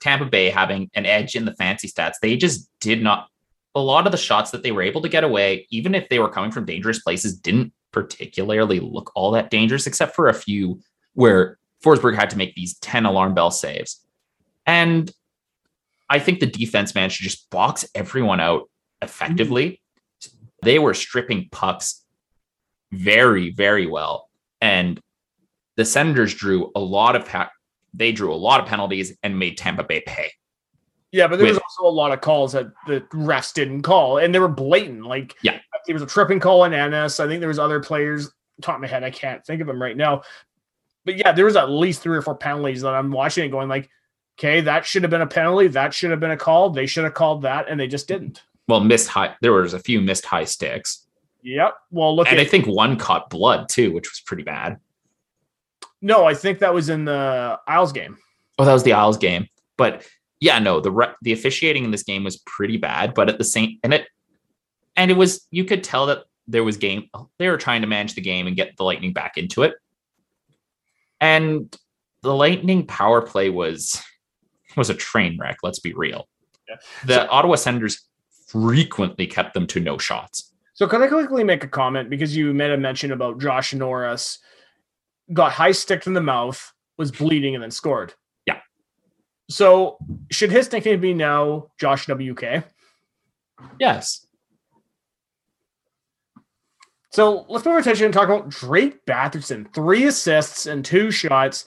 Tampa Bay having an edge in the fancy stats. They just did not. A lot of the shots that they were able to get away, even if they were coming from dangerous places, didn't particularly look all that dangerous, except for a few where Forsberg had to make these 10 alarm bell saves. And I think the defense managed to just box everyone out effectively. Mm-hmm. They were stripping pucks very, very well. And the Senators drew a lot of pa- they drew a lot of penalties and made Tampa Bay pay. Yeah, but there was also a lot of calls that the refs didn't call, and they were blatant. Like, Yeah. there was a tripping call on Ennis. I think there was other players. Top of my head, I can't think of them right now. But yeah, there was at least three or four penalties that I'm watching and going like, okay, that should have been a penalty. That should have been a call. They should have called that, and they just didn't. Well, missed high. There was a few missed high sticks, Yep. Well, look and I think one caught blood too, which was pretty bad. no. I think that was in the Isles game. Oh, that was the Isles game. But yeah, no, the re- the officiating in this game was pretty bad. But at the same and it and it was you could tell that there was game. They were trying to manage the game and get the Lightning back into it. And the Lightning power play was was a train wreck. Let's be real. Yeah. The Ottawa Senators frequently kept them to no shots. So can I quickly make a comment because you made a mention about Josh Norris got high sticked in the mouth, was bleeding, and then scored. Yeah. So should his nickname be now Josh WK? Yes. So let's move our attention and talk about Drake Batherson. Three assists and two shots.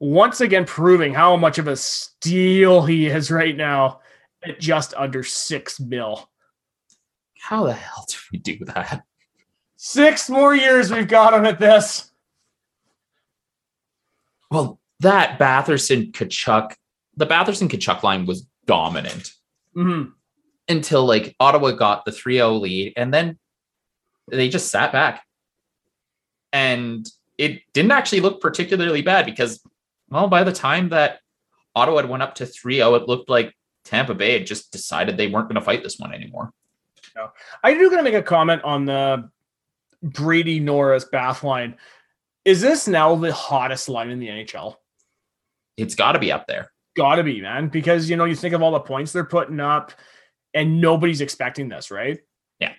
Once again, proving how much of a steal he is right now at just under six mil. How the hell do we do that? Six more years we've got him at this. Well, that Batherson Tkachuk, the Batherson Tkachuk line was dominant Mhm. until like Ottawa got the 3-0 lead and then they just sat back. And it didn't actually look particularly bad because well, by the time that Ottawa had went up to 3-0, it looked like Tampa Bay had just decided they weren't going to fight this one anymore. I do gonna make a comment on the Brady Norris Bath line. Is this now the hottest line in the NHL? It's got to be up there. Gotta be, man, because you know you think of all the points they're putting up, and nobody's expecting this, right? Yeah,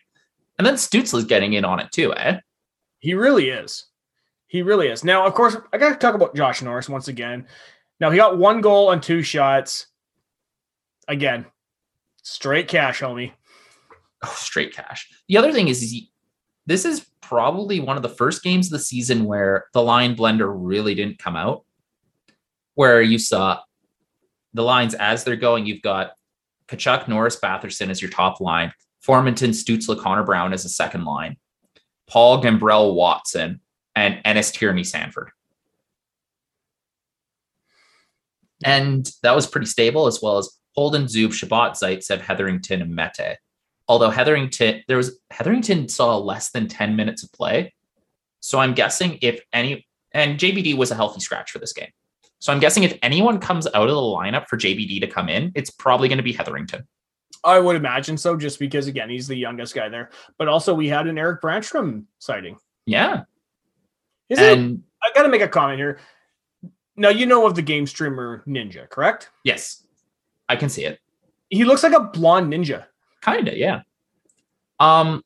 and then Stützle's getting in on it too, eh? He really is. He really is. Now, of course, I got to talk about Josh Norris once again. Now he got one goal and two shots. Again, straight cash, homie. Oh, straight cash. The other thing is, is this is probably one of the first games of the season where the line blender really didn't come out. Where you saw the lines as they're going, you've got Tkachuk, Norris, Batherson as your top line, Formenton, Stützle, Connor Brown as a second line, Paul Gambrell, Watson, and Ennis Tierney, Sanford. And that was pretty stable, as well as Holden, Zub, Chabot, Zaitsev, Hetherington, and Mete although Hetherington there was Hetherington saw less than 10 minutes of play. So I'm guessing if any and JBD was a healthy scratch for this game. So I'm guessing if anyone comes out of the lineup for JBD to come in, it's probably going to be Hetherington. I would imagine so, just because again he's the youngest guy there. But also we had an Eric Brännström sighting. Yeah. Is it? I got to make a comment here. Now you know of the game streamer Ninja, correct? yes, I can see it. He looks like a blonde ninja. Kinda, yeah. Um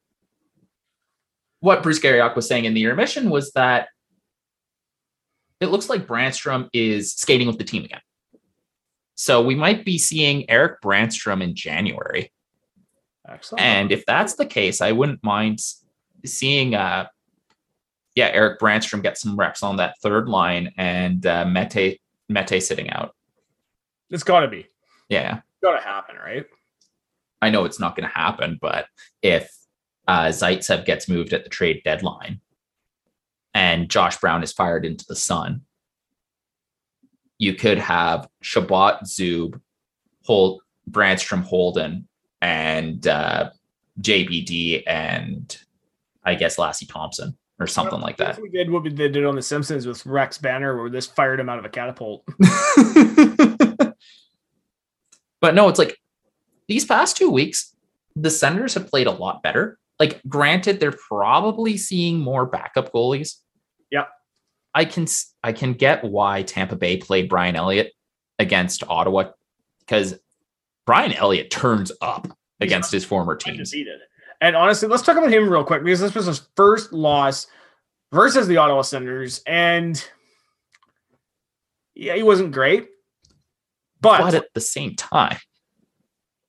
what Bruce Garrioch was saying in the intermission was that it looks like Brännström is skating with the team again. So we might be seeing Eric Brännström in January. Excellent. And if that's the case, I wouldn't mind seeing uh yeah, Eric Brännström gets some reps on that third line and uh, Mete Mete sitting out. It's got to be. Yeah. Got to happen, right? I know it's not going to happen, but if uh, Zaitsev gets moved at the trade deadline and Josh Brown is fired into the sun, you could have Chabot, Zub, Holt, Brännström, Holden, and uh, JBD, and I guess Lassi Thomson or something like that. We did what we did on The Simpsons with Rex Banner, where this fired him out of a catapult. but no, it's like these past two weeks, the Senators have played a lot better. Like, granted, they're probably seeing more backup goalies. Yeah. I can I can get why Tampa Bay played Brian Elliott against Ottawa because Brian Elliott turns up against his former teams. And honestly, let's talk about him real quick because this was his first loss versus the Ottawa Senators, and yeah, he wasn't great. But, But at the same time,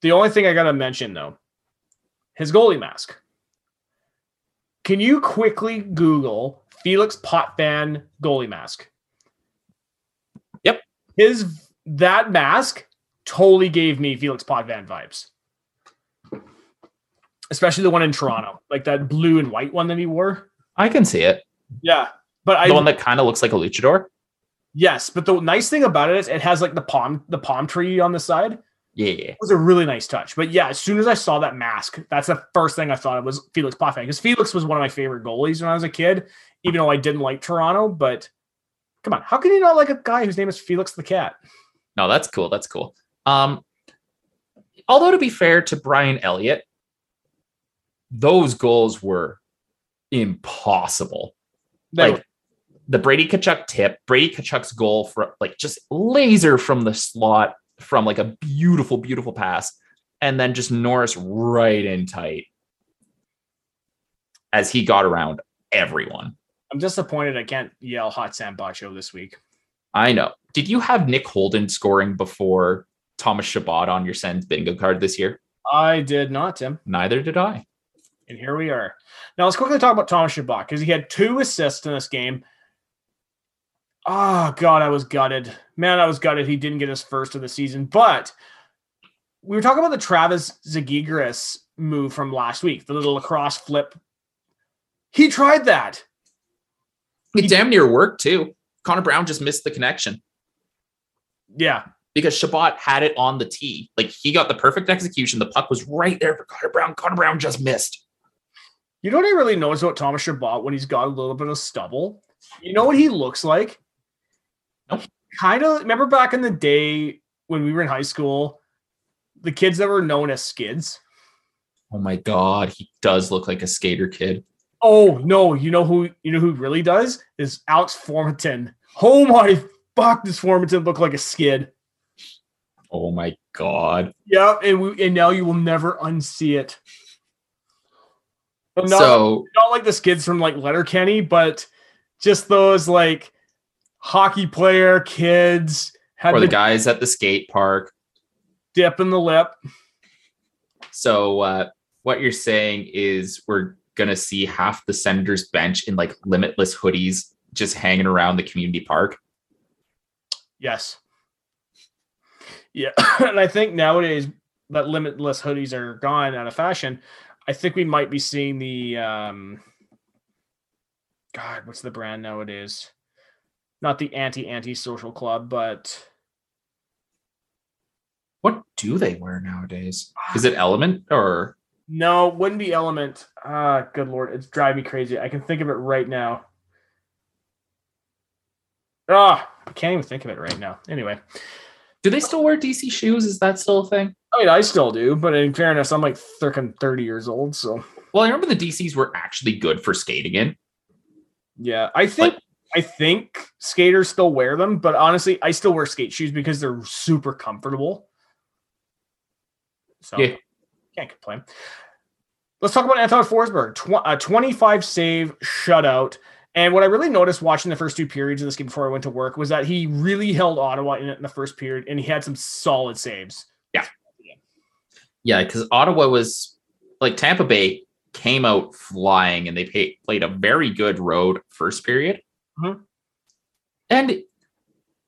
the only thing I gotta mention though, his goalie mask. Can you quickly Google Felix Potvin goalie mask? Yep. His that mask totally gave me Felix Potvin vibes. Especially the one in Toronto, like that blue and white one that he wore. I can see it. Yeah. But I The one that kind of looks like a luchador. yes, but the nice thing about it is it has like the palm the palm tree on the side. Yeah, yeah. It was a really nice touch. But yeah, as soon as I saw that mask, that's the first thing I thought of was Felix Potvin because Felix was one of my favorite goalies when I was a kid, even though I didn't like Toronto. But come on, how can you not like a guy whose name is Felix the Cat? No, that's cool. That's cool. Um, although to be fair to Brian Elliott, those goals were impossible. Like the Brady Tkachuk tip, Brady Tkachuk's goal for like just laser from the slot from like a beautiful, beautiful pass, and then just Norris right in tight as he got around everyone. I'm disappointed I can't yell hot Sam Bacho this week. I know. Did you have Nick Holden scoring before Thomas Chabot on your Sens bingo card this year? I did not, Tim. Neither did I. And here we are. Now let's quickly talk about Thomas Chabot because he had two assists in this game. Oh God, I was gutted. Man, I was gutted. He didn't get his first of the season. But we were talking about the Travis Zegras move from last week, the little lacrosse flip. He tried that. It damn near worked too. Connor Brown just missed the connection Yeah. because Chabot had it on the tee. Like he got the perfect execution. The puck was right there for Connor Brown. Connor Brown just missed. You know what I really noticed about Thomas Chabot when he's got a little bit of stubble? You know what he looks like? Nope. Kind of remember back in the day when we were in high school, the kids that were known as skids. Oh my god, he does look like a skater kid. Oh no, you know who you know who really does is Alex Formenton. Oh my fuck, does Formanton look like a skid? Oh my god. Yeah, and we and now you will never unsee it. But not, so not like the skids from like Letterkenny, but just those like hockey player kids had or the, the guys at the skate park. dip in the lip. So uh, what you're saying is we're gonna see half the Senators bench in like limitless hoodies just hanging around the community park. Yes. Yeah, and I think nowadays that limitless hoodies are gone out of fashion. I think we might be seeing the um God, what's the brand nowadays? Not the anti anti social club, but What do they wear nowadays? Is it Element or no, wouldn't be Element. Ah, good lord, it's driving me crazy. I can think of it right now. Ah, I can't even think of it right now. Anyway, do they still wear DC shoes? Is that still a thing? I mean, I still do, but in fairness, I'm like freaking 30 years old, so Well, I remember the DCs were actually good for skating in. yeah, I think Like- I think skaters still wear them, but honestly, I still wear skate shoes because they're super comfortable. So Yeah. can't complain. Let's talk about Anton Forsberg. Tw- a 25 save shutout. And what I really noticed watching the first two periods of this game before I went to work was that he really held Ottawa in it in the first period, and he had some solid saves. Yeah, because Ottawa was like Tampa Bay came out flying and they pay, played a very good road first period. Mhm. And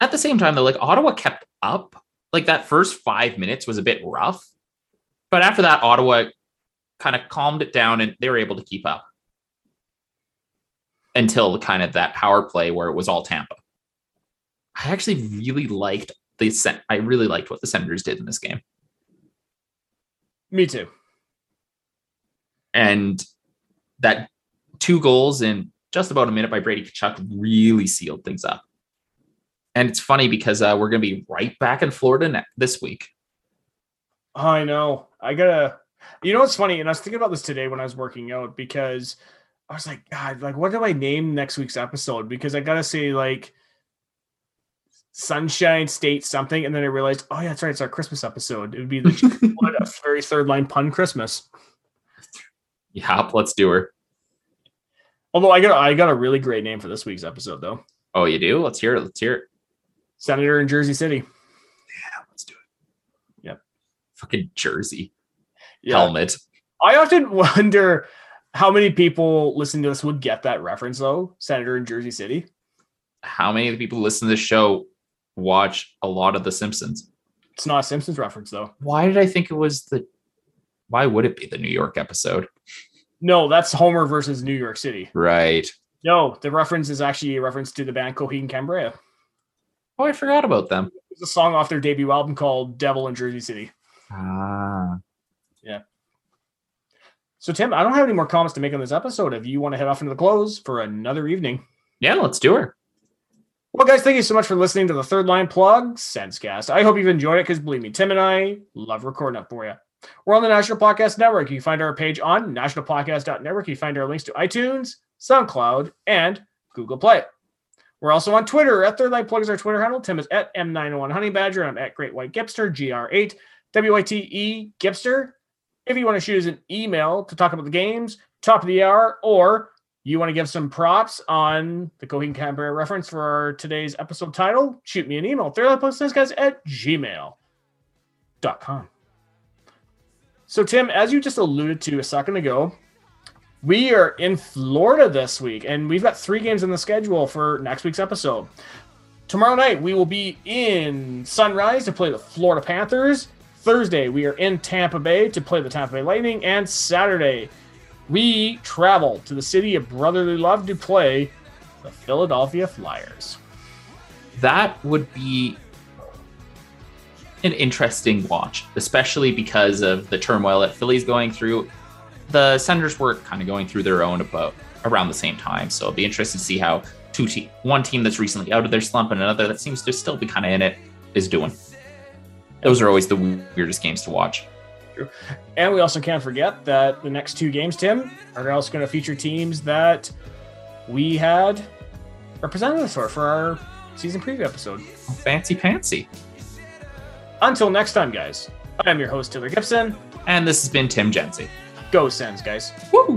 at the same time, though, like Ottawa kept up. Like that first five minutes was a bit rough, but after that, Ottawa kind of calmed it down and they were able to keep up until kind of that power play where it was all Tampa. I actually really liked the I really liked what the Senators did in this game. Me too. And that two goals in just about a minute by Brady Tkachuk really sealed things up. And it's funny because uh, we're going to be right back in Florida ne- this week. I know. I gotta. You know what's funny? And I was thinking about this today when I was working out because I was like, God, like, what do I name next week's episode? Because I gotta say like Sunshine State something, and then I realized, oh yeah, that's right, it's our Christmas episode. It would be the what a very third line pun Christmas. Yeah, let's do her. Although I got I got a really great name for this week's episode though. Oh, you do? Let's hear it. Let's hear it. Senator in Jersey City. Yeah, let's do it. Yep. Fucking Jersey Yeah. helmet. I often wonder how many people listening to this would get that reference though. Senator in Jersey City. How many of the people who listen to this show watch a lot of The Simpsons? It's not a Simpsons reference though. Why did I think it was the? Why would it be the New York episode? No, that's Homer versus New York City. Right. No, the reference is actually a reference to the band Coheed and Cambria. Oh, I forgot about them. It's a song off their debut album called Devil in Jersey City. Ah. Yeah. So, Tim, I don't have any more comments to make on this episode. If you want to head off into the close for another evening. Yeah, let's do her. Well, guys, thank you so much for listening to the Third Line Plug Sensecast. I hope you've enjoyed it because believe me, Tim and I love recording it for you. We're on the National Podcast Network. You can find our page on nationalpodcast.network. You can find our links to iTunes, SoundCloud, and Google Play. We're also on Twitter. At Third Line Plug is our Twitter handle. Tim is at M901 Honey Badger. I'm at Great White Gipster, GR8, WYTE Gipster. If you want to shoot us an email to talk about the games, top of the hour, or you want to give some props on the Coheed Canberra reference for today's episode title, shoot me an email. guys at gmail.com. So, Tim, as you just alluded to a second ago, we are in Florida this week, and we've got three games in the schedule for next week's episode. Tomorrow night, we will be in Sunrise to play the Florida Panthers. Thursday, we are in Tampa Bay to play the Tampa Bay Lightning. And Saturday, we travel to the city of brotherly love to play the Philadelphia Flyers. That would be an interesting watch, especially because of the turmoil that Philly's going through. The Senators were kind of going through their own about around the same time, so it'll be interesting to see how two te- one team that's recently out of their slump and another that seems to still be kind of in it is doing. Those are always the weirdest games to watch. And we also can't forget that the next two games, Tim, are also going to feature teams that we had representatives for for our season preview episode. Fancy pantsy. Until next time, guys, I'm your host, Taylor Gibson. And this has been Tim Jensen. Go Sens, guys. Woo!